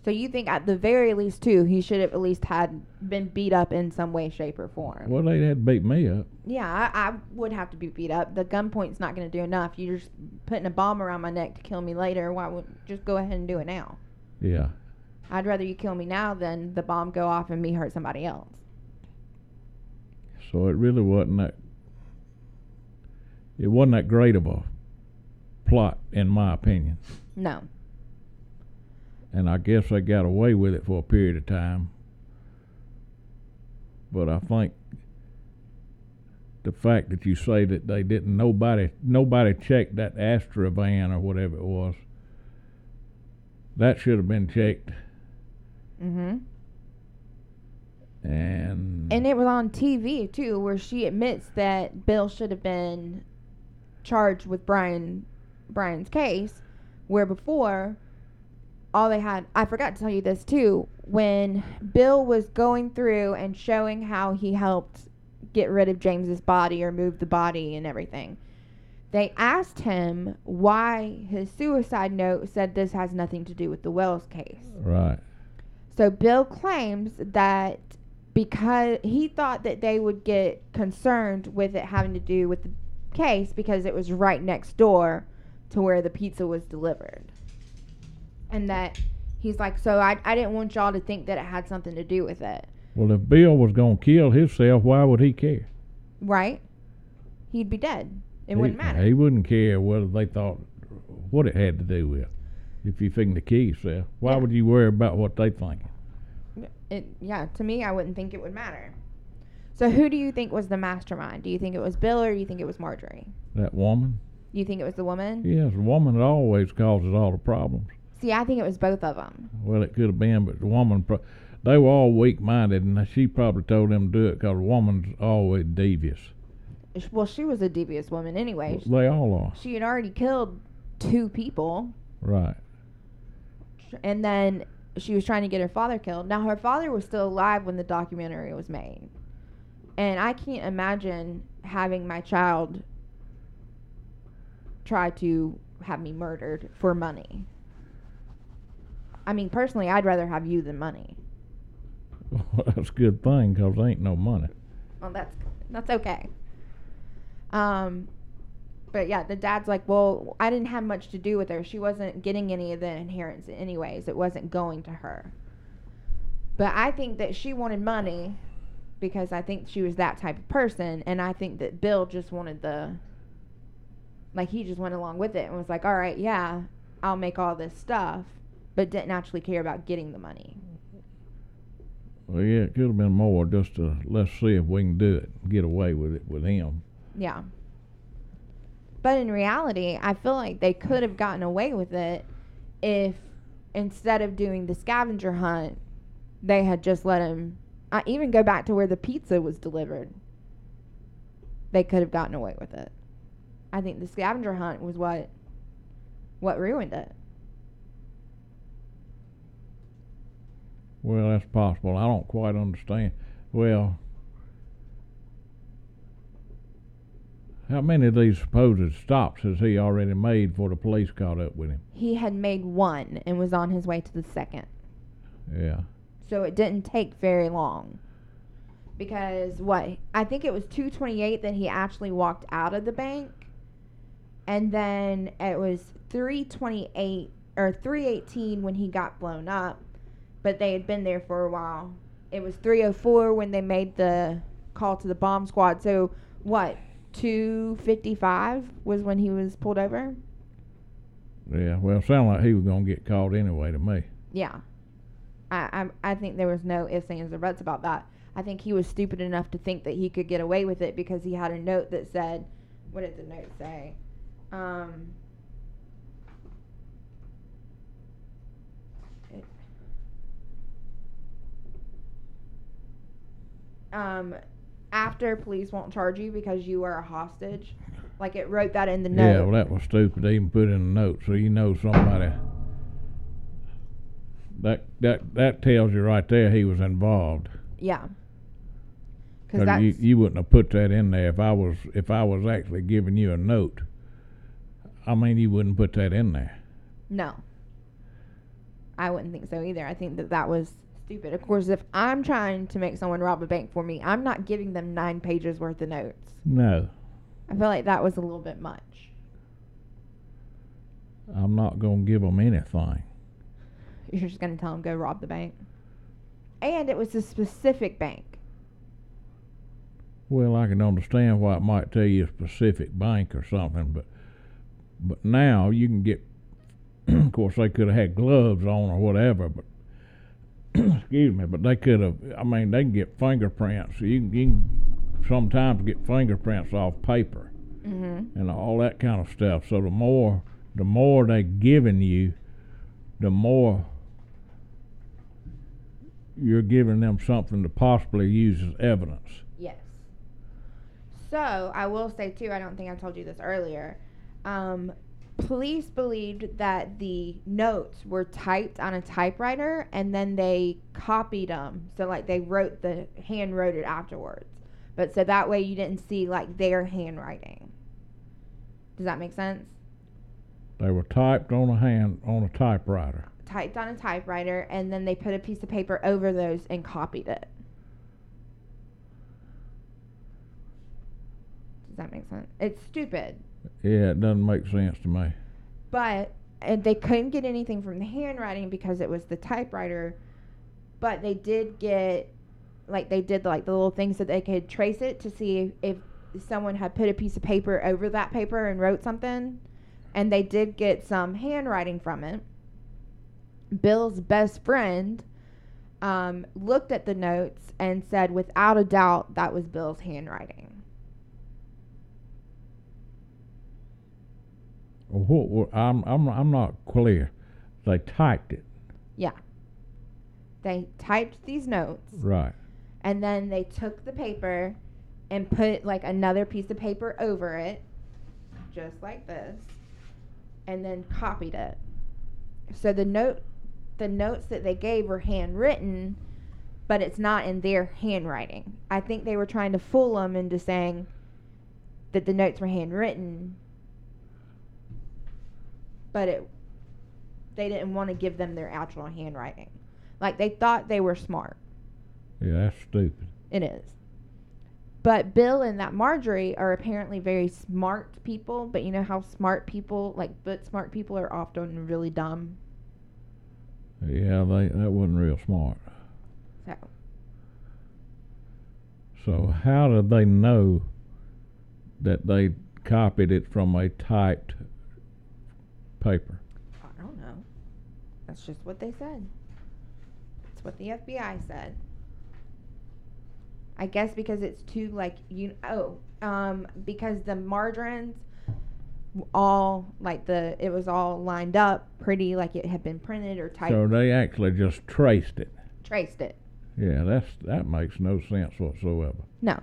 So you think at the very least too, he should have at least had been beat up in some way, shape, or form. Well, they had beat me up. Yeah, I, I would have to be beat up. The gunpoint's not going to do enough. You're just putting a bomb around my neck to kill me later. Why would just go ahead and do it now? Yeah. I'd rather you kill me now than the bomb go off and me hurt somebody else. So it really wasn't that. It wasn't that great of a plot, in my opinion. No. And I guess they got away with it for a period of time. But I think the fact that you say that they didn't nobody nobody checked that Astro van or whatever it was. That should have been checked. Mm-hmm. And And it was on TV too, where she admits that Bill should have been charged with Brian Brian's case, where before all they had I forgot to tell you this too, when Bill was going through and showing how he helped get rid of James's body or move the body and everything. They asked him why his suicide note said this has nothing to do with the Wells case. right. So Bill claims that because he thought that they would get concerned with it having to do with the case because it was right next door to where the pizza was delivered. And that he's like, so I, I didn't want y'all to think that it had something to do with it. Well, if Bill was going to kill himself, why would he care? Right? He'd be dead. It he, wouldn't matter. He wouldn't care whether they thought what it had to do with. If you figuring to kill yourself, why Yeah. would you worry about what they thinking? It, yeah, to me, I wouldn't think it would matter. So who do you think was the mastermind? Do you think it was Bill or do you think it was Marjorie? That woman? You think it was the woman? Yes, the woman that always causes all the problems. See, I think it was both of them. Well, it could have been, but the woman, pro- they were all weak-minded, and she probably told them to do it because the woman's always devious. Well, she was a devious woman anyway. Sh- They all are. She had already killed two people, Right. and then she was trying to get her father killed. Now, her father was still alive when the documentary was made. And I can't imagine having my child try to have me murdered for money. I mean, personally, I'd rather have you than money. Well, That's a good thing because there ain't no money. Well, that's that's okay. Um, but yeah, the dad's like, well, I didn't have much to do with her. She wasn't getting any of the inheritance anyways. It wasn't going to her. But I think that she wanted money because I think she was that type of person, and I think that Bill just wanted the like he just went along with it and was like, all right, yeah, I'll make all this stuff, but didn't actually care about getting the money. Well, yeah, it could have been more just to let's see if we can do it, get away with it with him. Yeah. But in reality, I feel like they could have gotten away with it if instead of doing the scavenger hunt, they had just let him. I even go back to where the pizza was delivered. They could have gotten away with it. I think the scavenger hunt was what what ruined it. Well, that's possible. I don't quite understand. Well, how many of these supposed stops has he already made before the police caught up with him? He had made one and was on his way to the second. Yeah. So it didn't take very long. because what I think it was 228 that he actually walked out of the bank, and then it was 328 or 318 when he got blown up, but they had been there for a while. It was 304 when they made the call to the bomb squad. So what 255 was when he was pulled over. Yeah, well, it sounded like he was gonna get caught anyway to me. Yeah. I, I I think there was no ifs, ands, or buts about that. I think he was stupid enough to think that he could get away with it because he had a note that said, what did the note say? Um, it- um, after police won't charge you because you are a hostage. Like it wrote that in the note. Yeah, well, that was stupid. They even put in a note, so you know somebody. That that that tells you right there he was involved. Yeah. Because you you wouldn't have put that in there if I was if I was actually giving you a note. I mean, you wouldn't put that in there. no. I wouldn't think so either. I think that that was stupid. Of course, if I'm trying to make someone rob a bank for me, I'm not giving them nine pages worth of notes. No, I feel like that was a little bit much. I'm not gonna give them anything. You're just gonna tell them go rob the bank, and it was a specific bank. Well, I can understand why it might tell you a specific bank or something, but but now you can get. of course, they could have had gloves on or whatever, but excuse me, but they could have. I mean, they can get fingerprints. You can, you can sometimes get fingerprints off paper Mm-hmm. and all that kind of stuff. So the more the more they're giving you, the more you're giving them something to possibly use as evidence. Yes. So I will say too. I don't think I told you this earlier. Um, police believed that the notes were typed on a typewriter and then they copied them. So like they wrote the hand wrote it afterwards. But so that way you didn't see like their handwriting. Does that make sense? They were typed on a hand on a typewriter. Typed on a typewriter and then they put a piece of paper over those and copied it. Does that make sense? It's stupid. Yeah, it doesn't make sense to me. but and they couldn't get anything from the handwriting because it was the typewriter. But they did get like they did like the little things that they could trace it to see if, someone had put a piece of paper over that paper and wrote something. And they did get some handwriting from it. Bill's best friend um, looked at the notes and said without a doubt that was bill's handwriting what, I'm I'm I'm not clear. They typed it Yeah. they typed these notes right. and then they took the paper and put like another piece of paper over it just like this and then copied it so the note the notes that they gave were handwritten but it's not in their handwriting i think they were trying to fool them into saying that the notes were handwritten but it they didn't want to give them their actual handwriting like they thought they were smart Yeah, that's stupid. it is. But Bill and that Marjorie are apparently very smart people, but you know how smart people, like, but smart people are often really dumb. Yeah, they that wasn't real smart. So, So how did they know that they copied it from a typed paper? I don't know. That's just what they said. That's what the FBI said. I guess because it's too, like, you, oh, um, because the margarines all, like, the, it was all lined up pretty, like it had been printed or typed, So they actually just traced it. traced it. Yeah, that's that makes no sense whatsoever. No,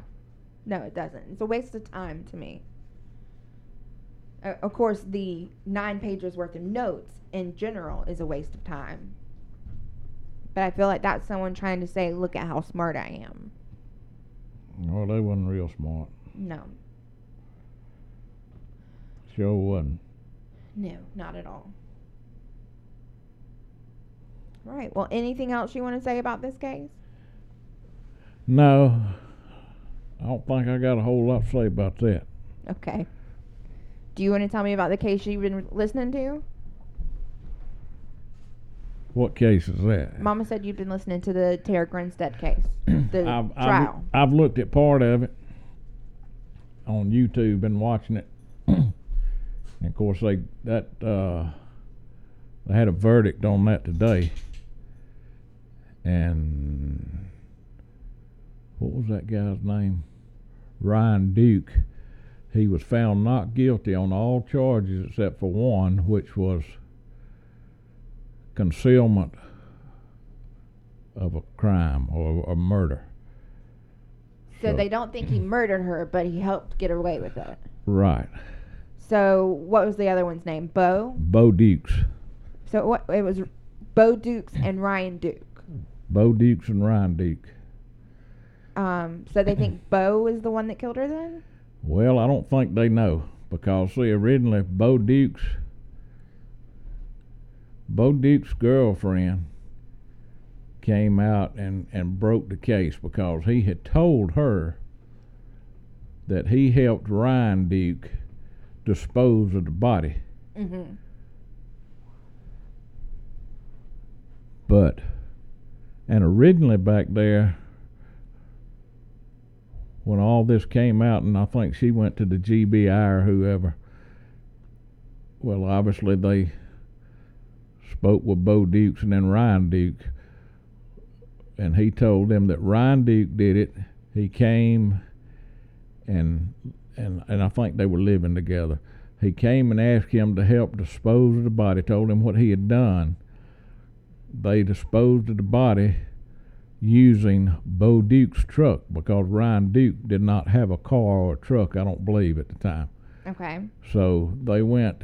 no, it doesn't. It's a waste of time to me. Uh, of course, the nine pages worth of notes in general is a waste of time. But I feel like that's someone trying to say, look at how smart I am. Well, they wasn't real smart. No, Sure wasn't. no, not at all. Right. Well, anything else you want to say about this case? No, I don't think I got a whole lot to say about that. Okay. Do you want to tell me about the case you've been listening to? What case is that? Mama said you've been listening to the Tara Grinstead case, the I've, trial. I've, I've looked at part of it on YouTube and watching it. and of course, they that uh, they had a verdict on that today. And what was that guy's name? Ryan Duke. He was found not guilty on all charges except for one, which was concealment of a crime or a murder. so so- they don't think he murdered her, but he helped get away with it. Right. So what was the other one's name? Bo. Bo Dukes. So what? It was Bo Dukes and Ryan Duke. Bo Dukes and Ryan Duke. Um, so they think Bo is the one that killed her then? Well, I don't think they know because see, originally Bo Dukes, Bo Dukes' girlfriend came out and and broke the case because he had told her that he helped Ryan Duke dispose of the body, Mm-hmm. but and originally back there when all this came out, and I think she went to the GBI or whoever. Well, obviously they spoke with Bo Dukes and then Ryan Duke, and he told them that Ryan Duke did it. He came, and and and I think they were living together. He came and asked him to help dispose of the body. Told him what he had done. They disposed of the body using Bo Duke's truck because Ryan Duke did not have a car or a truck, I don't believe, at the time. Okay. So they went,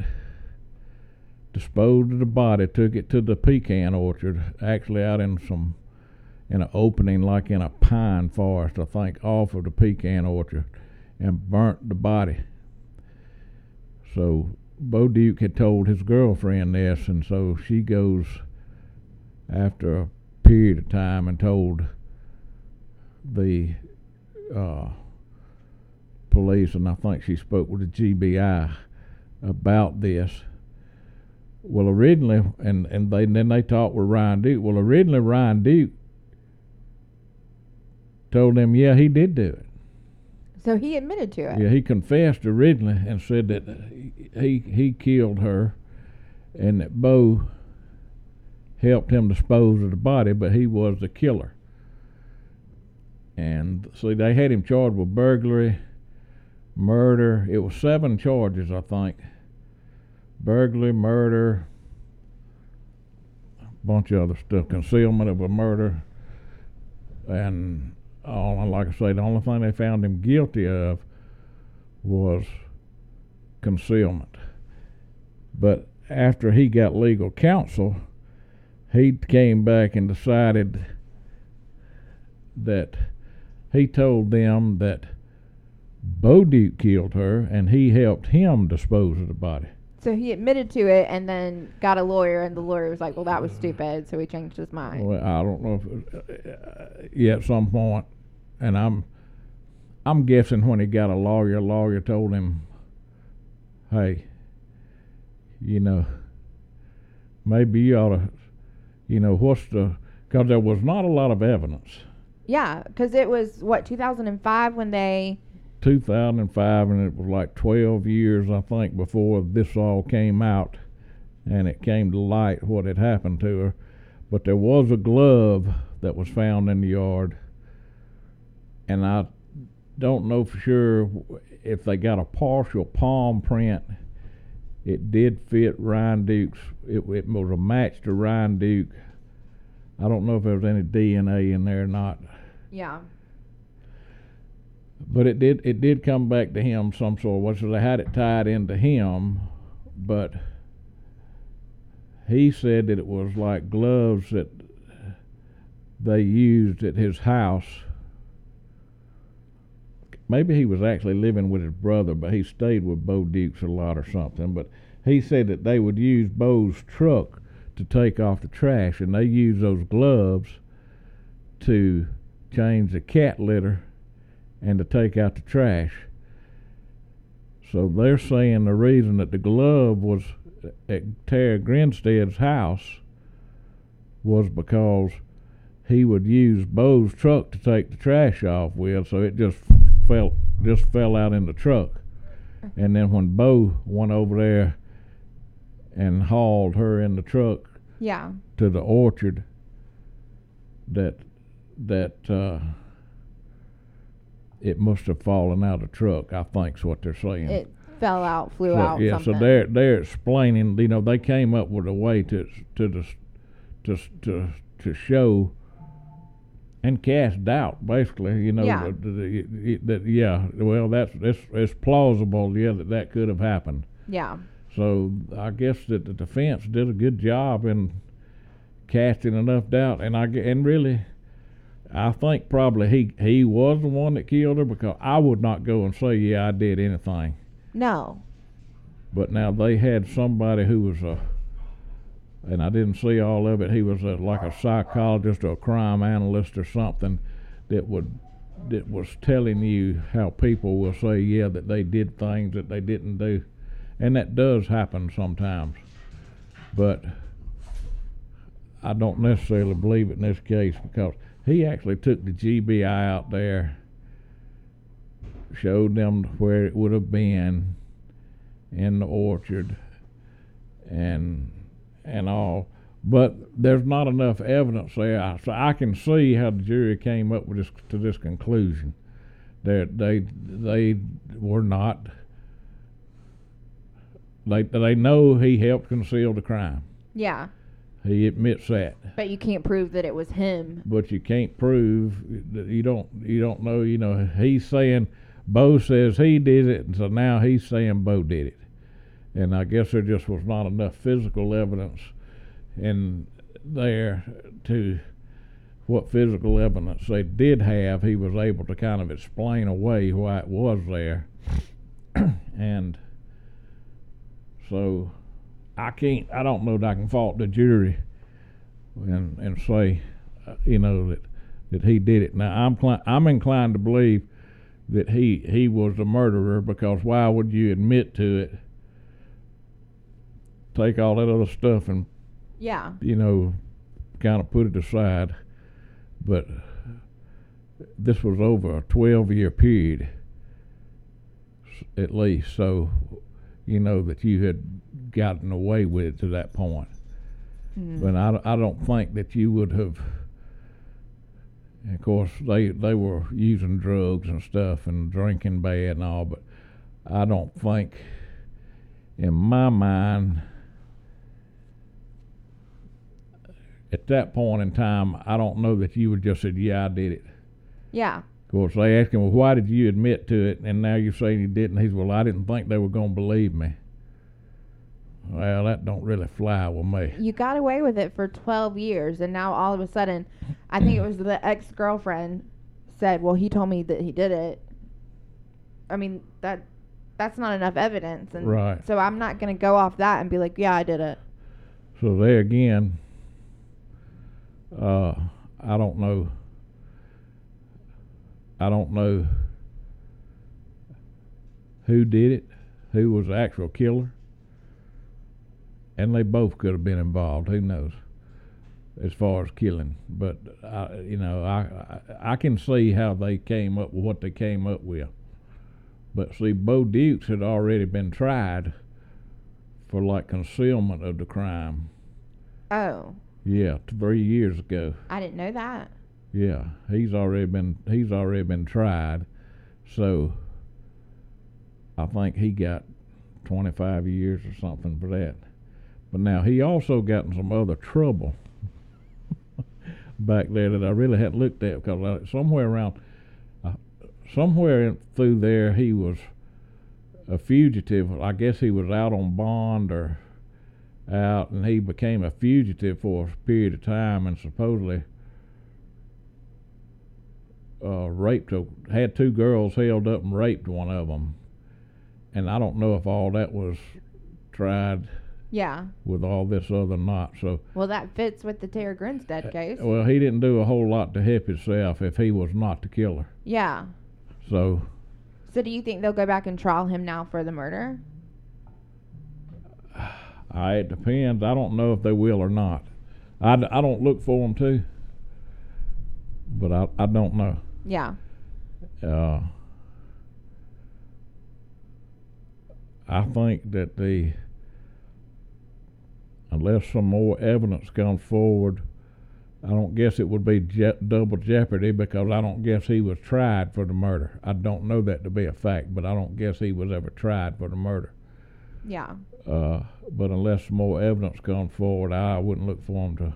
disposed of the body, took it to the pecan orchard, actually out in some, in an opening like in a pine forest, I think, off of the pecan orchard, and burnt the body. So Bo Duke had told his girlfriend this, and so she goes after period of time and told the uh, police, and I think she spoke with the GBI about this. Well, originally, and and they then they talked with Ryan Duke. Well, originally Ryan Duke told them, yeah, he did do it. So he admitted to it. Yeah, he confessed originally and said that he he killed her, and that Bo helped him dispose of the body, but he was the killer. And see, they had him charged with burglary, murder. It was seven charges, I think. Burglary, murder, a bunch of other stuff, concealment of a murder, and all. and Like I say, the only thing they found him guilty of was concealment. But after he got legal counsel, he came back and decided that he told them that Bo Duke killed her and he helped him dispose of the body. So he admitted to it and then got a lawyer, and the lawyer was like, "Well, that was stupid," so he changed his mind. Well, I don't know if uh, yeah, at some point, and I'm I'm guessing when he got a lawyer, lawyer told him, "Hey, you know, maybe you ought to, you know, what's the because there was not a lot of evidence. Yeah, because it was what 2005 when they 2005, and it was like 12 years, I think, before this all came out, and it came to light what had happened to her. But there was a glove that was found in the yard, and I don't know for sure if they got a partial palm print. It did fit Ryan Duke's. It, it was a match to Ryan Duke. I don't know if there was any DNA in there or not. yeah But it did it did come back to him some sort of way. So they had it tied into him, but he said that it was like gloves that they used at his house. Maybe he was actually living with his brother, but he stayed with Bo Dukes a lot or something. But he said that they would use Bo's truck to take off the trash, and they used those gloves to change the cat litter and to take out the trash. So they're saying the reason that the glove was at Terry Grinstead's house was because he would use Bo's truck to take the trash off with, so it just fell just fell out in the truck. And then when Bo went over there and hauled her in the truck Yeah. to the orchard, that that uh, it must have fallen out of the truck. I think's what they're saying. It fell out, flew So, out. yeah, something. so they're they're explaining. You know, they came up with a way to to to to to show and cast doubt, basically. You know, Yeah. that, yeah, well, that's it's it's plausible. Yeah, that that could have happened. Yeah. So I guess that the defense did a good job in casting enough doubt, and I and really, I think probably he he was the one that killed her because I would not go and say yeah I did anything. No. But now they had somebody who was a, and I didn't see all of it. He was a, like a psychologist or a crime analyst or something that would that was telling you how people will say yeah that they did things that they didn't do, and that does happen sometimes. But I don't necessarily believe it in this case because he actually took the GBI out there, showed them where it would have been in the orchard and and all. But there's not enough evidence there. So I can see how the jury came up with this to this conclusion. That they they were not. They they know he helped conceal the crime. Yeah. He admits that, But you can't prove that it was him. but you can't prove that you don't you don't know. You know he's saying Bo says he did it, and so now he's saying Bo did it. And I guess there just was not enough physical evidence in there to what physical evidence they did have. He was able to kind of explain away why it was there, and so I can't. I don't know that I can fault the jury and and say, uh, you know that that he did it. Now I'm cli- I'm inclined to believe that he he was the murderer because why would you admit to it? Take all that other stuff and Yeah. you know kind of put it aside, but this was over a 12 year period at least, so you know that you had gotten away with it to that point. Mm. But I, I don't think that you would have. Of course, they they were using drugs and stuff and drinking bad and all, but I don't think, in my mind, at that point in time, I don't know that you would just said, "Yeah, I did it." Yeah. Of course, they asked him, "Well, why did you admit to it?" And now you're saying you didn't. He's, "Well, I didn't think they were going to believe me." Well, that don't really fly with me. You got away with it for 12 years, and now all of a sudden, I think it was the ex girlfriend said, "Well, he told me that he did it." I mean that that's not enough evidence, and Right. so I'm not gonna go off that and be like, "Yeah, I did it." So there again, uh, I don't know. I don't know who did it, who was the actual killer, and they both could have been involved. Who knows? As far as killing, but I, you know, I, I I can see how they came up with what they came up with. But see, Bo Dukes had already been tried for like concealment of the crime. Oh, Yeah, three years ago. I didn't know that. Yeah, he's already been he's already been tried, so I think he got twenty five years or something for that. But now he also got in some other trouble back there that I really hadn't looked at because I, somewhere around uh, somewhere in, through there he was a fugitive. I guess he was out on bond or out, and he became a fugitive for a period of time, and supposedly uh, raped a, had two girls held up and raped one of them. And I don't know if all that was tried Yeah. with all this other not. So, Well, that fits with the Tara Grinstead case. well, he didn't do a whole lot to help himself if he was not the killer. yeah. So, So do you think they'll go back and trial him now for the murder? I, it depends. I don't know if they will or not. I, I don't look for them to, but I, I don't know. Yeah. Uh, I think that the unless some more evidence comes forward, I don't guess it would be je- double jeopardy because I don't guess he was tried for the murder. I don't know that to be a fact, but I don't guess he was ever tried for the murder. Yeah. Uh, but unless more evidence comes forward, I wouldn't look for him to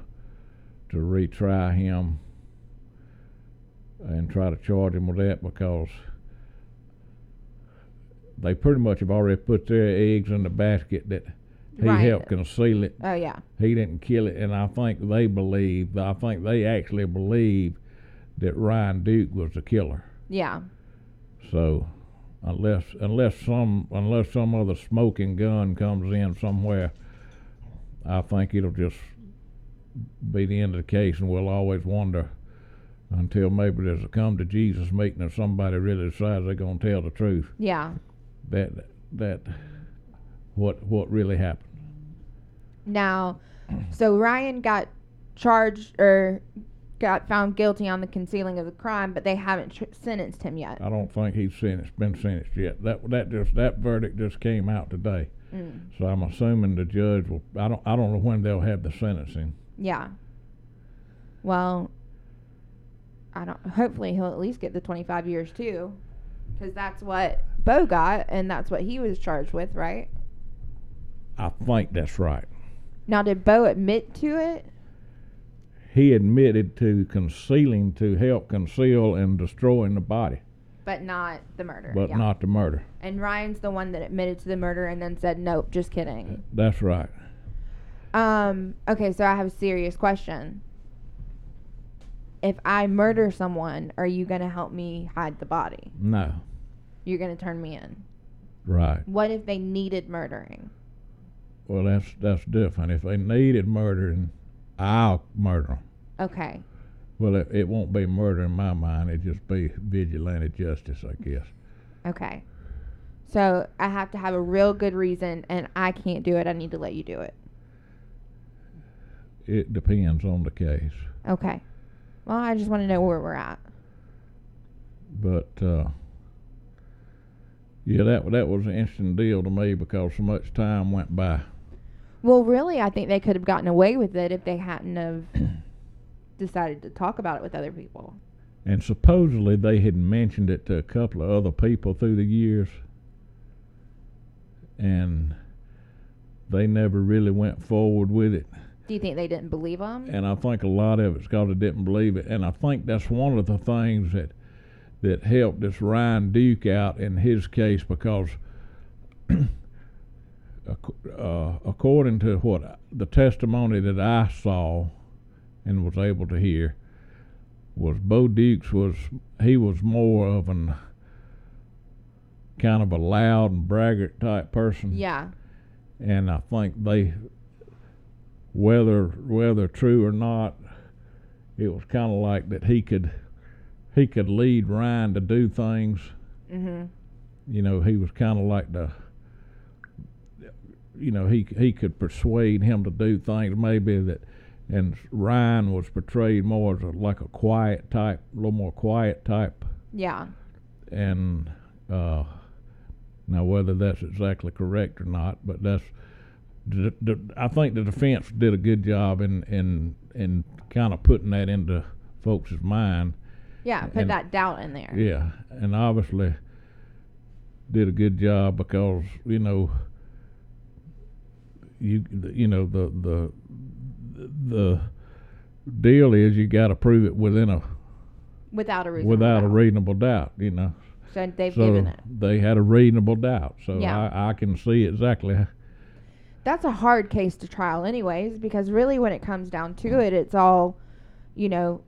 to retry him and try to charge him with that because they pretty much have already put their eggs in the basket that he Right. helped conceal it. Oh yeah. He didn't kill it, and I think they believe. I think they actually believe that Ryan Duke was the killer. Yeah. So unless unless some unless some other smoking gun comes in somewhere, I think it'll just be the end of the case, and we'll always wonder until maybe there's a come to Jesus meeting and somebody really decides they're going to tell the truth Yeah. that that what what really happened. Now, so Ryan got charged or got found guilty on the concealing of the crime, but they haven't tr- sentenced him yet. I don't think he's sentenced, been sentenced yet. That that just that verdict just came out today, Mm. so I'm assuming the judge will. I don't I don't know when they'll have the sentencing. Yeah. Well, I don't. Hopefully, he'll at least get the 25 years too, because that's what Bo got, and that's what he was charged with, right? I think that's right. Now, did Bo admit to it? He admitted to concealing to help conceal and destroying the body, But not the murder. but yeah. not the murder. And Ryan's the one that admitted to the murder and then said, "Nope, just kidding." That's right. Um. Okay, so I have a serious question. If I murder someone, are you gonna help me hide the body? No, You're gonna turn me in. right. What if they needed murdering? Well, that's that's different. If they needed murdering, I'll murder them. Okay. Well, it, it won't be murder in my mind. It'd just be vigilante justice, I guess. Okay. So I have to have a real good reason, and I can't do it. I need to let you do it. It depends on the case. Okay. Well, I just want to know where we're at. But uh, yeah, that that was an interesting deal to me because so much time went by. Well, really, I think they could have gotten away with it if they hadn't have decided to talk about it with other people. And supposedly they had mentioned it to a couple of other people through the years, and they never really went forward with it. Do you think they didn't believe them? And I think a lot of it's because they didn't believe it. And I think that's one of the things that that helped this Ryan Duke out in his case because, uh, according to what the testimony that I saw and was able to hear, was Bo Dukes was he was more of an kind of a loud and braggart type person Yeah. and I think they, whether whether true or not, it was kind of like that he could he could lead Ryan to do things. Mm-hmm. You know, he was kind of like the, you know, he he could persuade him to do things maybe that, and Ryan was portrayed more as a, like a quiet type, a little more quiet type Yeah. and uh, now whether that's exactly correct or not, but that's the, the, I think the defense did a good job in in in kind of putting that into folks' mind. Yeah. Put And- that doubt in there. Yeah, and obviously did a good job because you know you you know the the the deal is you got to prove it within a Without a reason. without a reasonable doubt. You know. So they've so given it. they had a reasonable doubt. So Yeah. I, I can see exactly. That's a hard case to trial, anyways, because really, when it comes down to it, it's all, you know,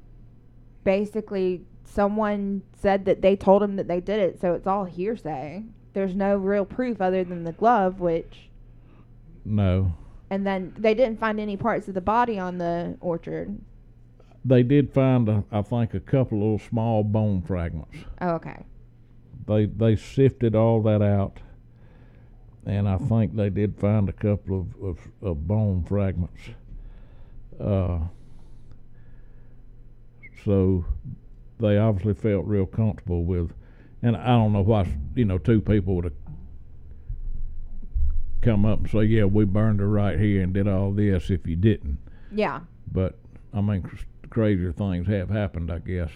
basically someone said that they told him that they did it, so it's all hearsay. There's no real proof other than the glove, which, No, And then they didn't find any parts of the body on the orchard. They did find, a, I think, a couple of little small bone fragments. Oh, okay. They they sifted all that out, and I think they did find a couple of of, of bone fragments. Uh, so they obviously felt real comfortable with, and I don't know why you know two people would have come up and say, yeah, we burned her right here and did all this if you didn't. Yeah. But I mean, cr- crazier things have happened, I guess.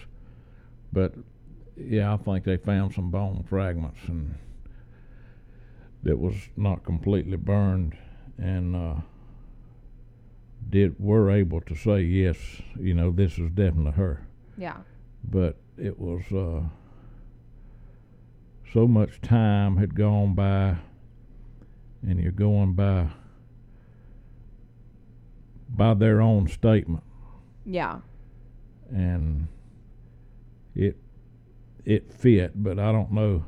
But yeah, I think they found some bone fragments and that was not completely burned, and uh, did were able to say yes, you know, this is definitely her. Yeah. But it was uh, so much time had gone by, and you're going by by their own statement Yeah. and it it fit, but I don't know.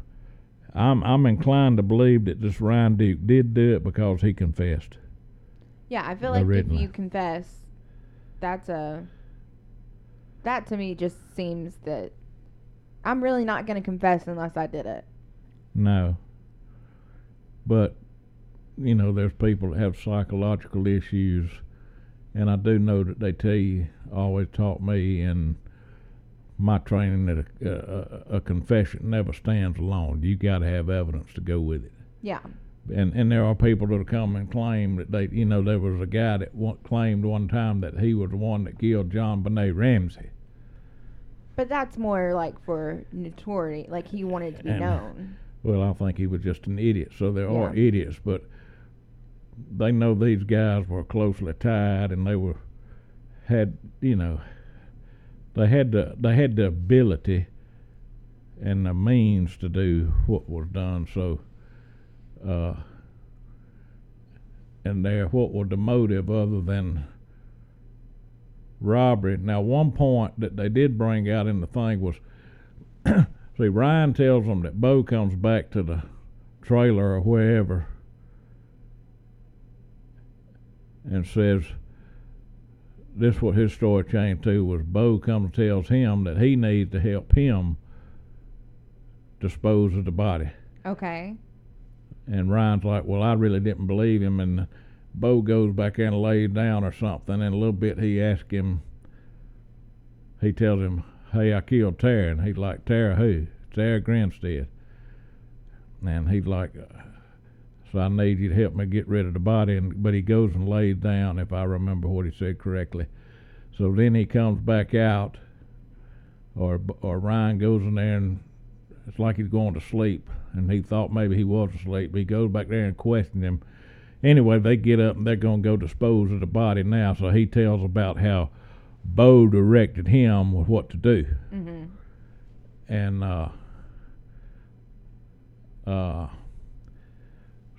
I'm I'm inclined to believe that this Ryan Duke did do it because he confessed. Yeah, I feel like if you confess, that's a. That to me just seems that I'm really not going to confess unless I did it. No. But you know, there's people that have psychological issues, and I do know that they tell you always taught me in my training that a, a, a confession never stands alone. You got to have evidence to go with it. Yeah. and and there are people that'll come and claim that they, you know, there was a guy that one, claimed one time that he was the one that killed JonBenét Ramsey. But that's more like for notoriety, like he wanted to be And- known. Well, I think he was just an idiot. So there are idiots, but they know these guys were closely tied, and they were had, you know, they had the they had the ability and the means to do what was done. So, uh, and there, what was the motive other than robbery? Now, one point that they did bring out in the thing was See, Ryan tells them that Bo comes back to the trailer or wherever and says this is what his story changed to was Bo comes and tells him that he needs to help him dispose of the body. Okay. And Ryan's like, Well, I really didn't believe him and Bo goes back in and lays down or something and a little bit he asks him he tells him, Hey, I killed Tara and he's like, Tara who? Tara Grinstead. And he's like I need you to help me get rid of the body and but he goes and lays down if I remember what he said correctly. So then he comes back out or or Ryan goes in there and it's like he's going to sleep and he thought maybe he was asleep. But he goes back there and questions him. Anyway, they get up and they're going to go dispose of the body now. So he tells about how Bo directed him with what to do, Mhm. and uh, uh,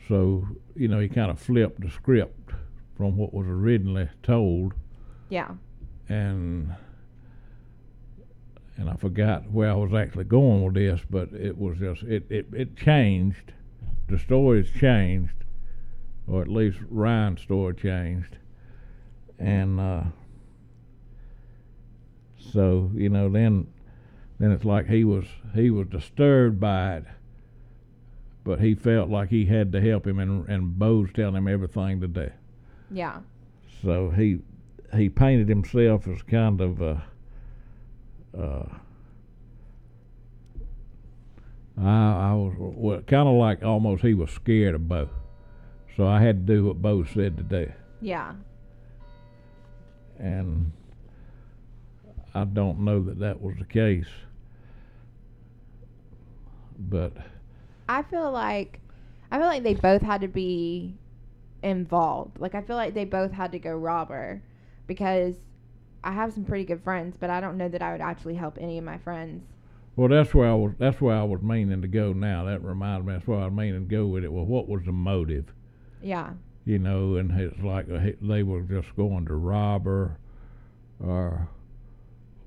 so you know he kind of flipped the script from what was originally told, Yeah. and and I forgot where I was actually going with this, but it was just it it, it changed. The story's changed, or at least Ryan's story changed, and uh, so you know then then it's like he was he was disturbed by it, but he felt like he had to help him, and and Bo's telling him everything to do. Yeah. So he he painted himself as kind of a, uh, I, I was well, kind of like almost he was scared of Bo, so I had to do what Bo said to do, Yeah. and I don't know that that was the case, but I feel like I feel like they both had to be involved. Like I feel like they both had to go rob her because I have some pretty good friends, but I don't know that I would actually help any of my friends. well, that's where I was. That's where I was meaning to go. Now that reminded me. That's where I was meaning to go with it. Well, what was the motive? Yeah. you know, and it's like they were just going to rob her, or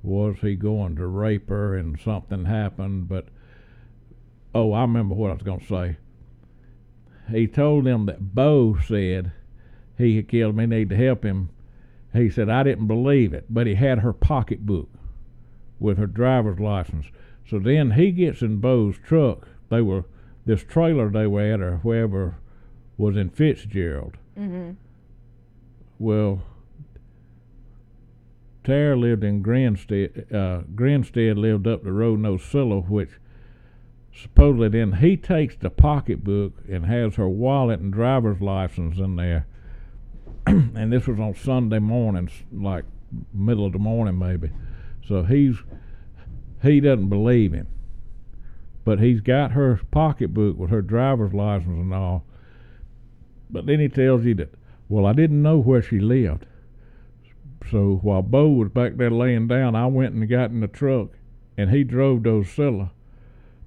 was he going to rape her and something happened? But oh, I remember what I was going to say. He told them that Bo said he had killed me, He needed to help him. He said, I didn't believe it, but he had her pocketbook with her driver's license. So then he gets in Bo's truck. They were this trailer they were at, or wherever was in Fitzgerald. Mm-hmm. Well, Tara lived in Grinstead. Uh, Grinstead lived up the road in Ocilla, which supposedly then he takes the pocketbook and has her wallet and driver's license in there. and this was on Sunday morning like middle of the morning maybe. So he's he doesn't believe him. But he's got her pocketbook with her driver's license and all. But then he tells you that, well, I didn't know where she lived. So while Bo was back there laying down, I went and got in the truck, and he drove to Ocilla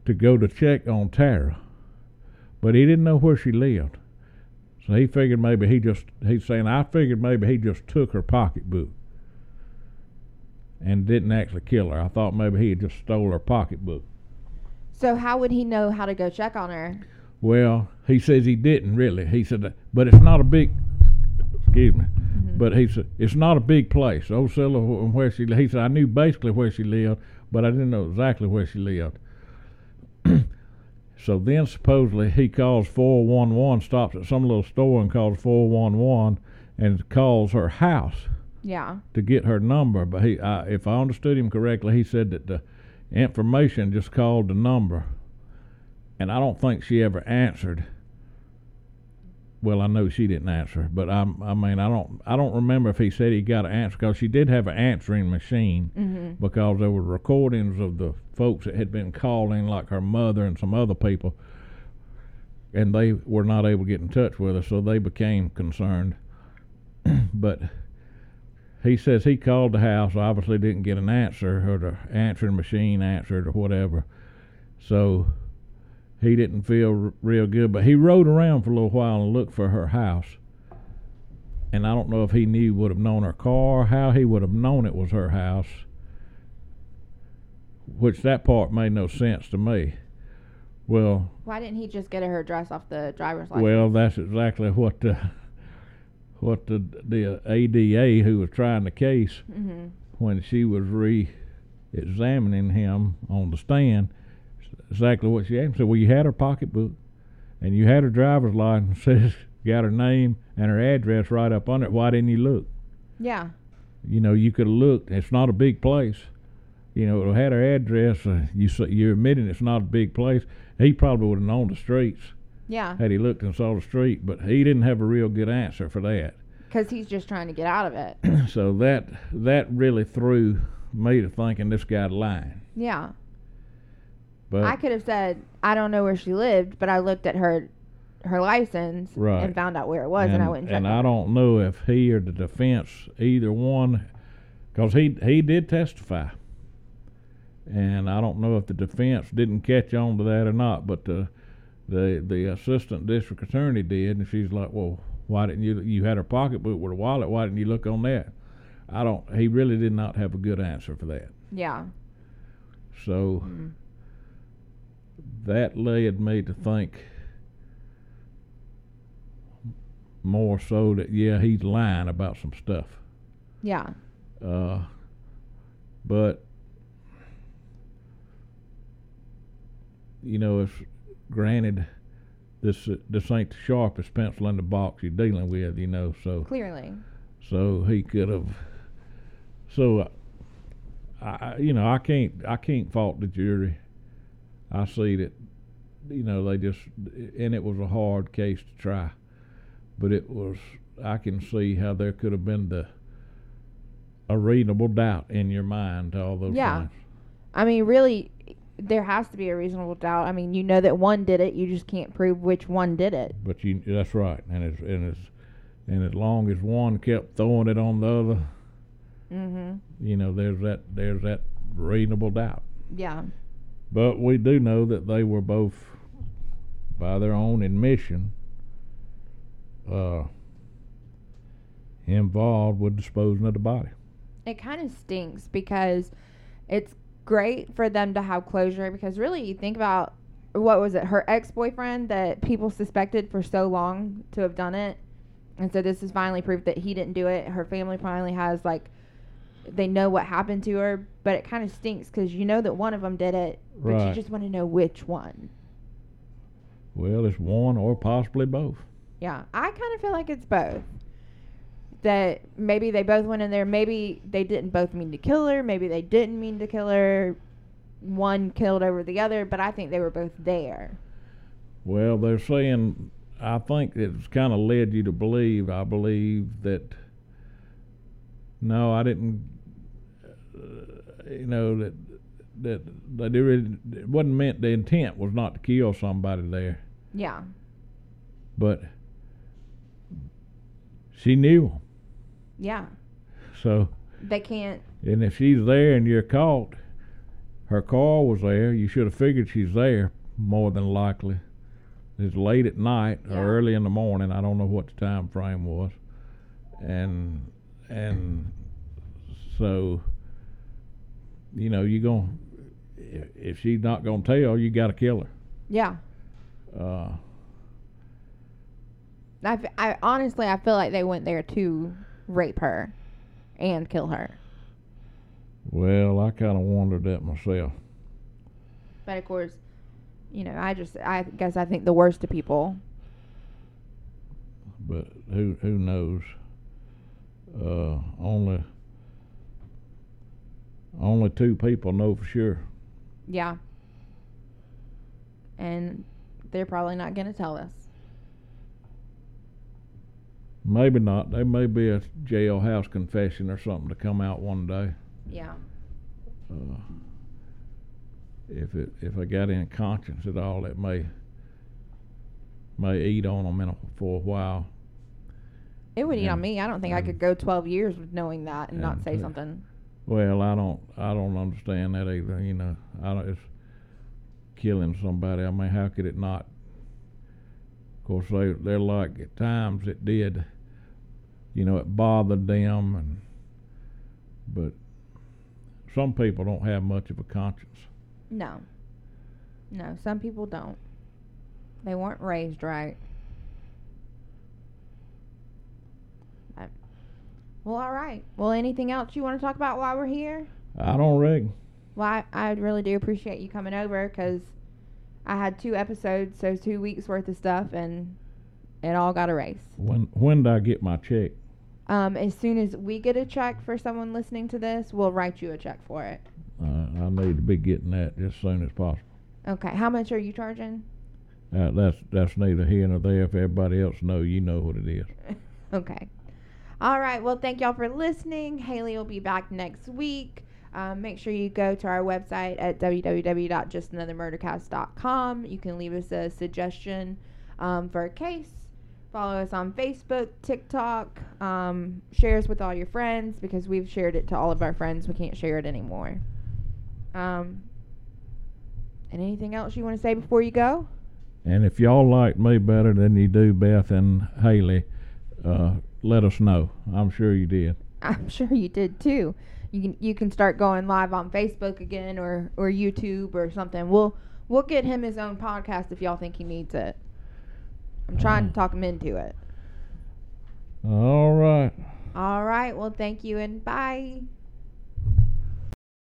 to go to check on Tara. But he didn't know where she lived. So he figured maybe he just, he's saying, I figured maybe he just took her pocketbook and didn't actually kill her. I thought maybe he had just stole her pocketbook. So how would he know how to go check on her? Well, he says he didn't really. He said, but it's not a big, excuse me, Mm-hmm. but he said it's not a big place. Wh- where she, he said I knew basically where she lived, but I didn't know exactly where she lived. So then supposedly he calls 411, stops at some little store and calls 411 and calls her house Yeah. to get her number. But he, I, if I understood him correctly, he said that the information just called the number, and I don't think she ever answered. Well, I know she didn't answer, but I'm, I mean, I don't, I don't remember if he said he got an answer because she did have an answering machine Mm-hmm. because there were recordings of the folks that had been calling, like her mother and some other people, and they were not able to get in touch with her, so they became concerned. but he says he called the house, obviously didn't get an answer, or the answering machine answered, or whatever. So he didn't feel r- real good, but he rode around for a little while and looked for her house. And I don't know if he knew would have known her car, how he would have known it was her house. Which that part made no sense to me. Well, Why didn't he just get her address off the driver's license? well, that's exactly what the what the the ADA who was trying the case Mm-hmm. when she was re-examining him on the stand, exactly what she asked. him. Said, "Well, you had her pocketbook, and you had her driver's license. Says got her name and her address right up on it. Why didn't you look? Yeah. You know, you could have looked. It's not a big place. You know, it had her address. Uh, you, you're admitting it's not a big place. He probably would have known the streets Yeah. had he looked and saw the street, but he didn't have a real good answer for that. Because he's just trying to get out of it. so that that really threw me to thinking this guy lying. Yeah. But I could have said I don't know where she lived, but I looked at her her license Right. and found out where it was, and, I wouldn't check. and I don't know if he or the defense, either one, because he he did testify, and I don't know if the defense didn't catch on to that or not. But the the the assistant district attorney did, and she's like, "Well, why didn't you? You had her pocketbook with a wallet. Why didn't you look on that?" I don't. He really did not have a good answer for that. Yeah. So Mm. That led me to think more so that yeah he's lying about some stuff Yeah. uh, but you know it's granted this this ain't the sharpest pencil in the box you're dealing with you know so Clearly. so he could have so uh, I- you know I can't I can't fault the jury I see that you know they just and it was a hard case to try but it was I can see how there could have been the a reasonable doubt in your mind to all those Yeah. things I mean, really, there has to be a reasonable doubt. I mean, you know that one did it. You just can't prove which one did it. but you that's right and it's and it's and as long as one kept throwing it on the other Mm-hmm. you know there's that there's that reasonable doubt Yeah. But we do know that they were both, by their own admission, uh, involved with disposing of the body. It kind of stinks because it's great for them to have closure because really you think about what was it her ex-boyfriend that people suspected for so long to have done it And so this is finally proof that he didn't do it. Her family finally has like they know what happened to her, but it kind of stinks because you know that one of them did it, but you just want to know which one. Well, it's one or possibly both. Yeah, I kind of feel like it's both. That maybe they both went in there. Maybe they didn't both mean to kill her. Maybe they didn't mean to kill her. One killed over the other, but I think they were both there. Well, they're saying, I think it's kind of led you to believe, I believe that, no, I didn't, you know, that, that they really, it wasn't meant, the intent was not to kill somebody there, Yeah, but she knew 'em. yeah. So, They can't. and if she's there and you're caught, her car was there, you should have figured she's there more than likely. It's late at night Yeah. or early in the morning. I don't know what the time frame was, and and so you know you gonna if if she's not gonna tell, you got to kill her. Yeah. Uh, I, I honestly I feel like they went there to rape her and kill her. well, I kind of wondered that myself. But of course, you know, I just I guess I think the worst of people. but who who knows? Uh, only only two people know for sure. Yeah. And they're probably not going to tell us. Maybe not. There may be a jailhouse confession or something to come out one day. Yeah. Uh, if it if I got any conscience at all, it may may eat on them in a, for a while. It would eat on me. I don't think I could go 12 years with knowing that and not say something. Well, I don't I don't understand that either. You know, I don't. It's killing somebody. I mean, how could it not? Of course, they they're like at times it did. You know, it bothered them, and but some people don't have much of a conscience. No. No, some people don't. They weren't raised right. I- Well, all right. Well, anything else you want to talk about while we're here? I don't reckon. Well, I, I really do appreciate you coming over because I had two episodes, so two weeks worth of stuff, and it all got erased. When when do I get my check? Um, as soon as we get a check for someone listening to this, we'll write you a check for it. Uh, I need to be getting that just as soon as possible. Okay. How much are you charging? Uh, that's that's neither here nor there. If everybody else know, you know what it is. Okay. All right. Well, thank y'all for listening. Haley will be back next week. Um, make sure you go to our website at www.justanothermurdercast.com. You can leave us a suggestion um, for a case. Follow us on Facebook, TikTok. Um, share us with all your friends because we've shared it to all of our friends. We can't share it anymore. Um, and anything else you want to say before you go? And if y'all like me better than you do Beth and Haley, uh, let us know. I'm sure you did. I'm sure you did too. You can you can start going live on Facebook again or or YouTube or something. We'll we'll get him his own podcast if y'all think he needs it. I'm trying to Mm. talk him into it. All right. All right. Well, thank you and bye.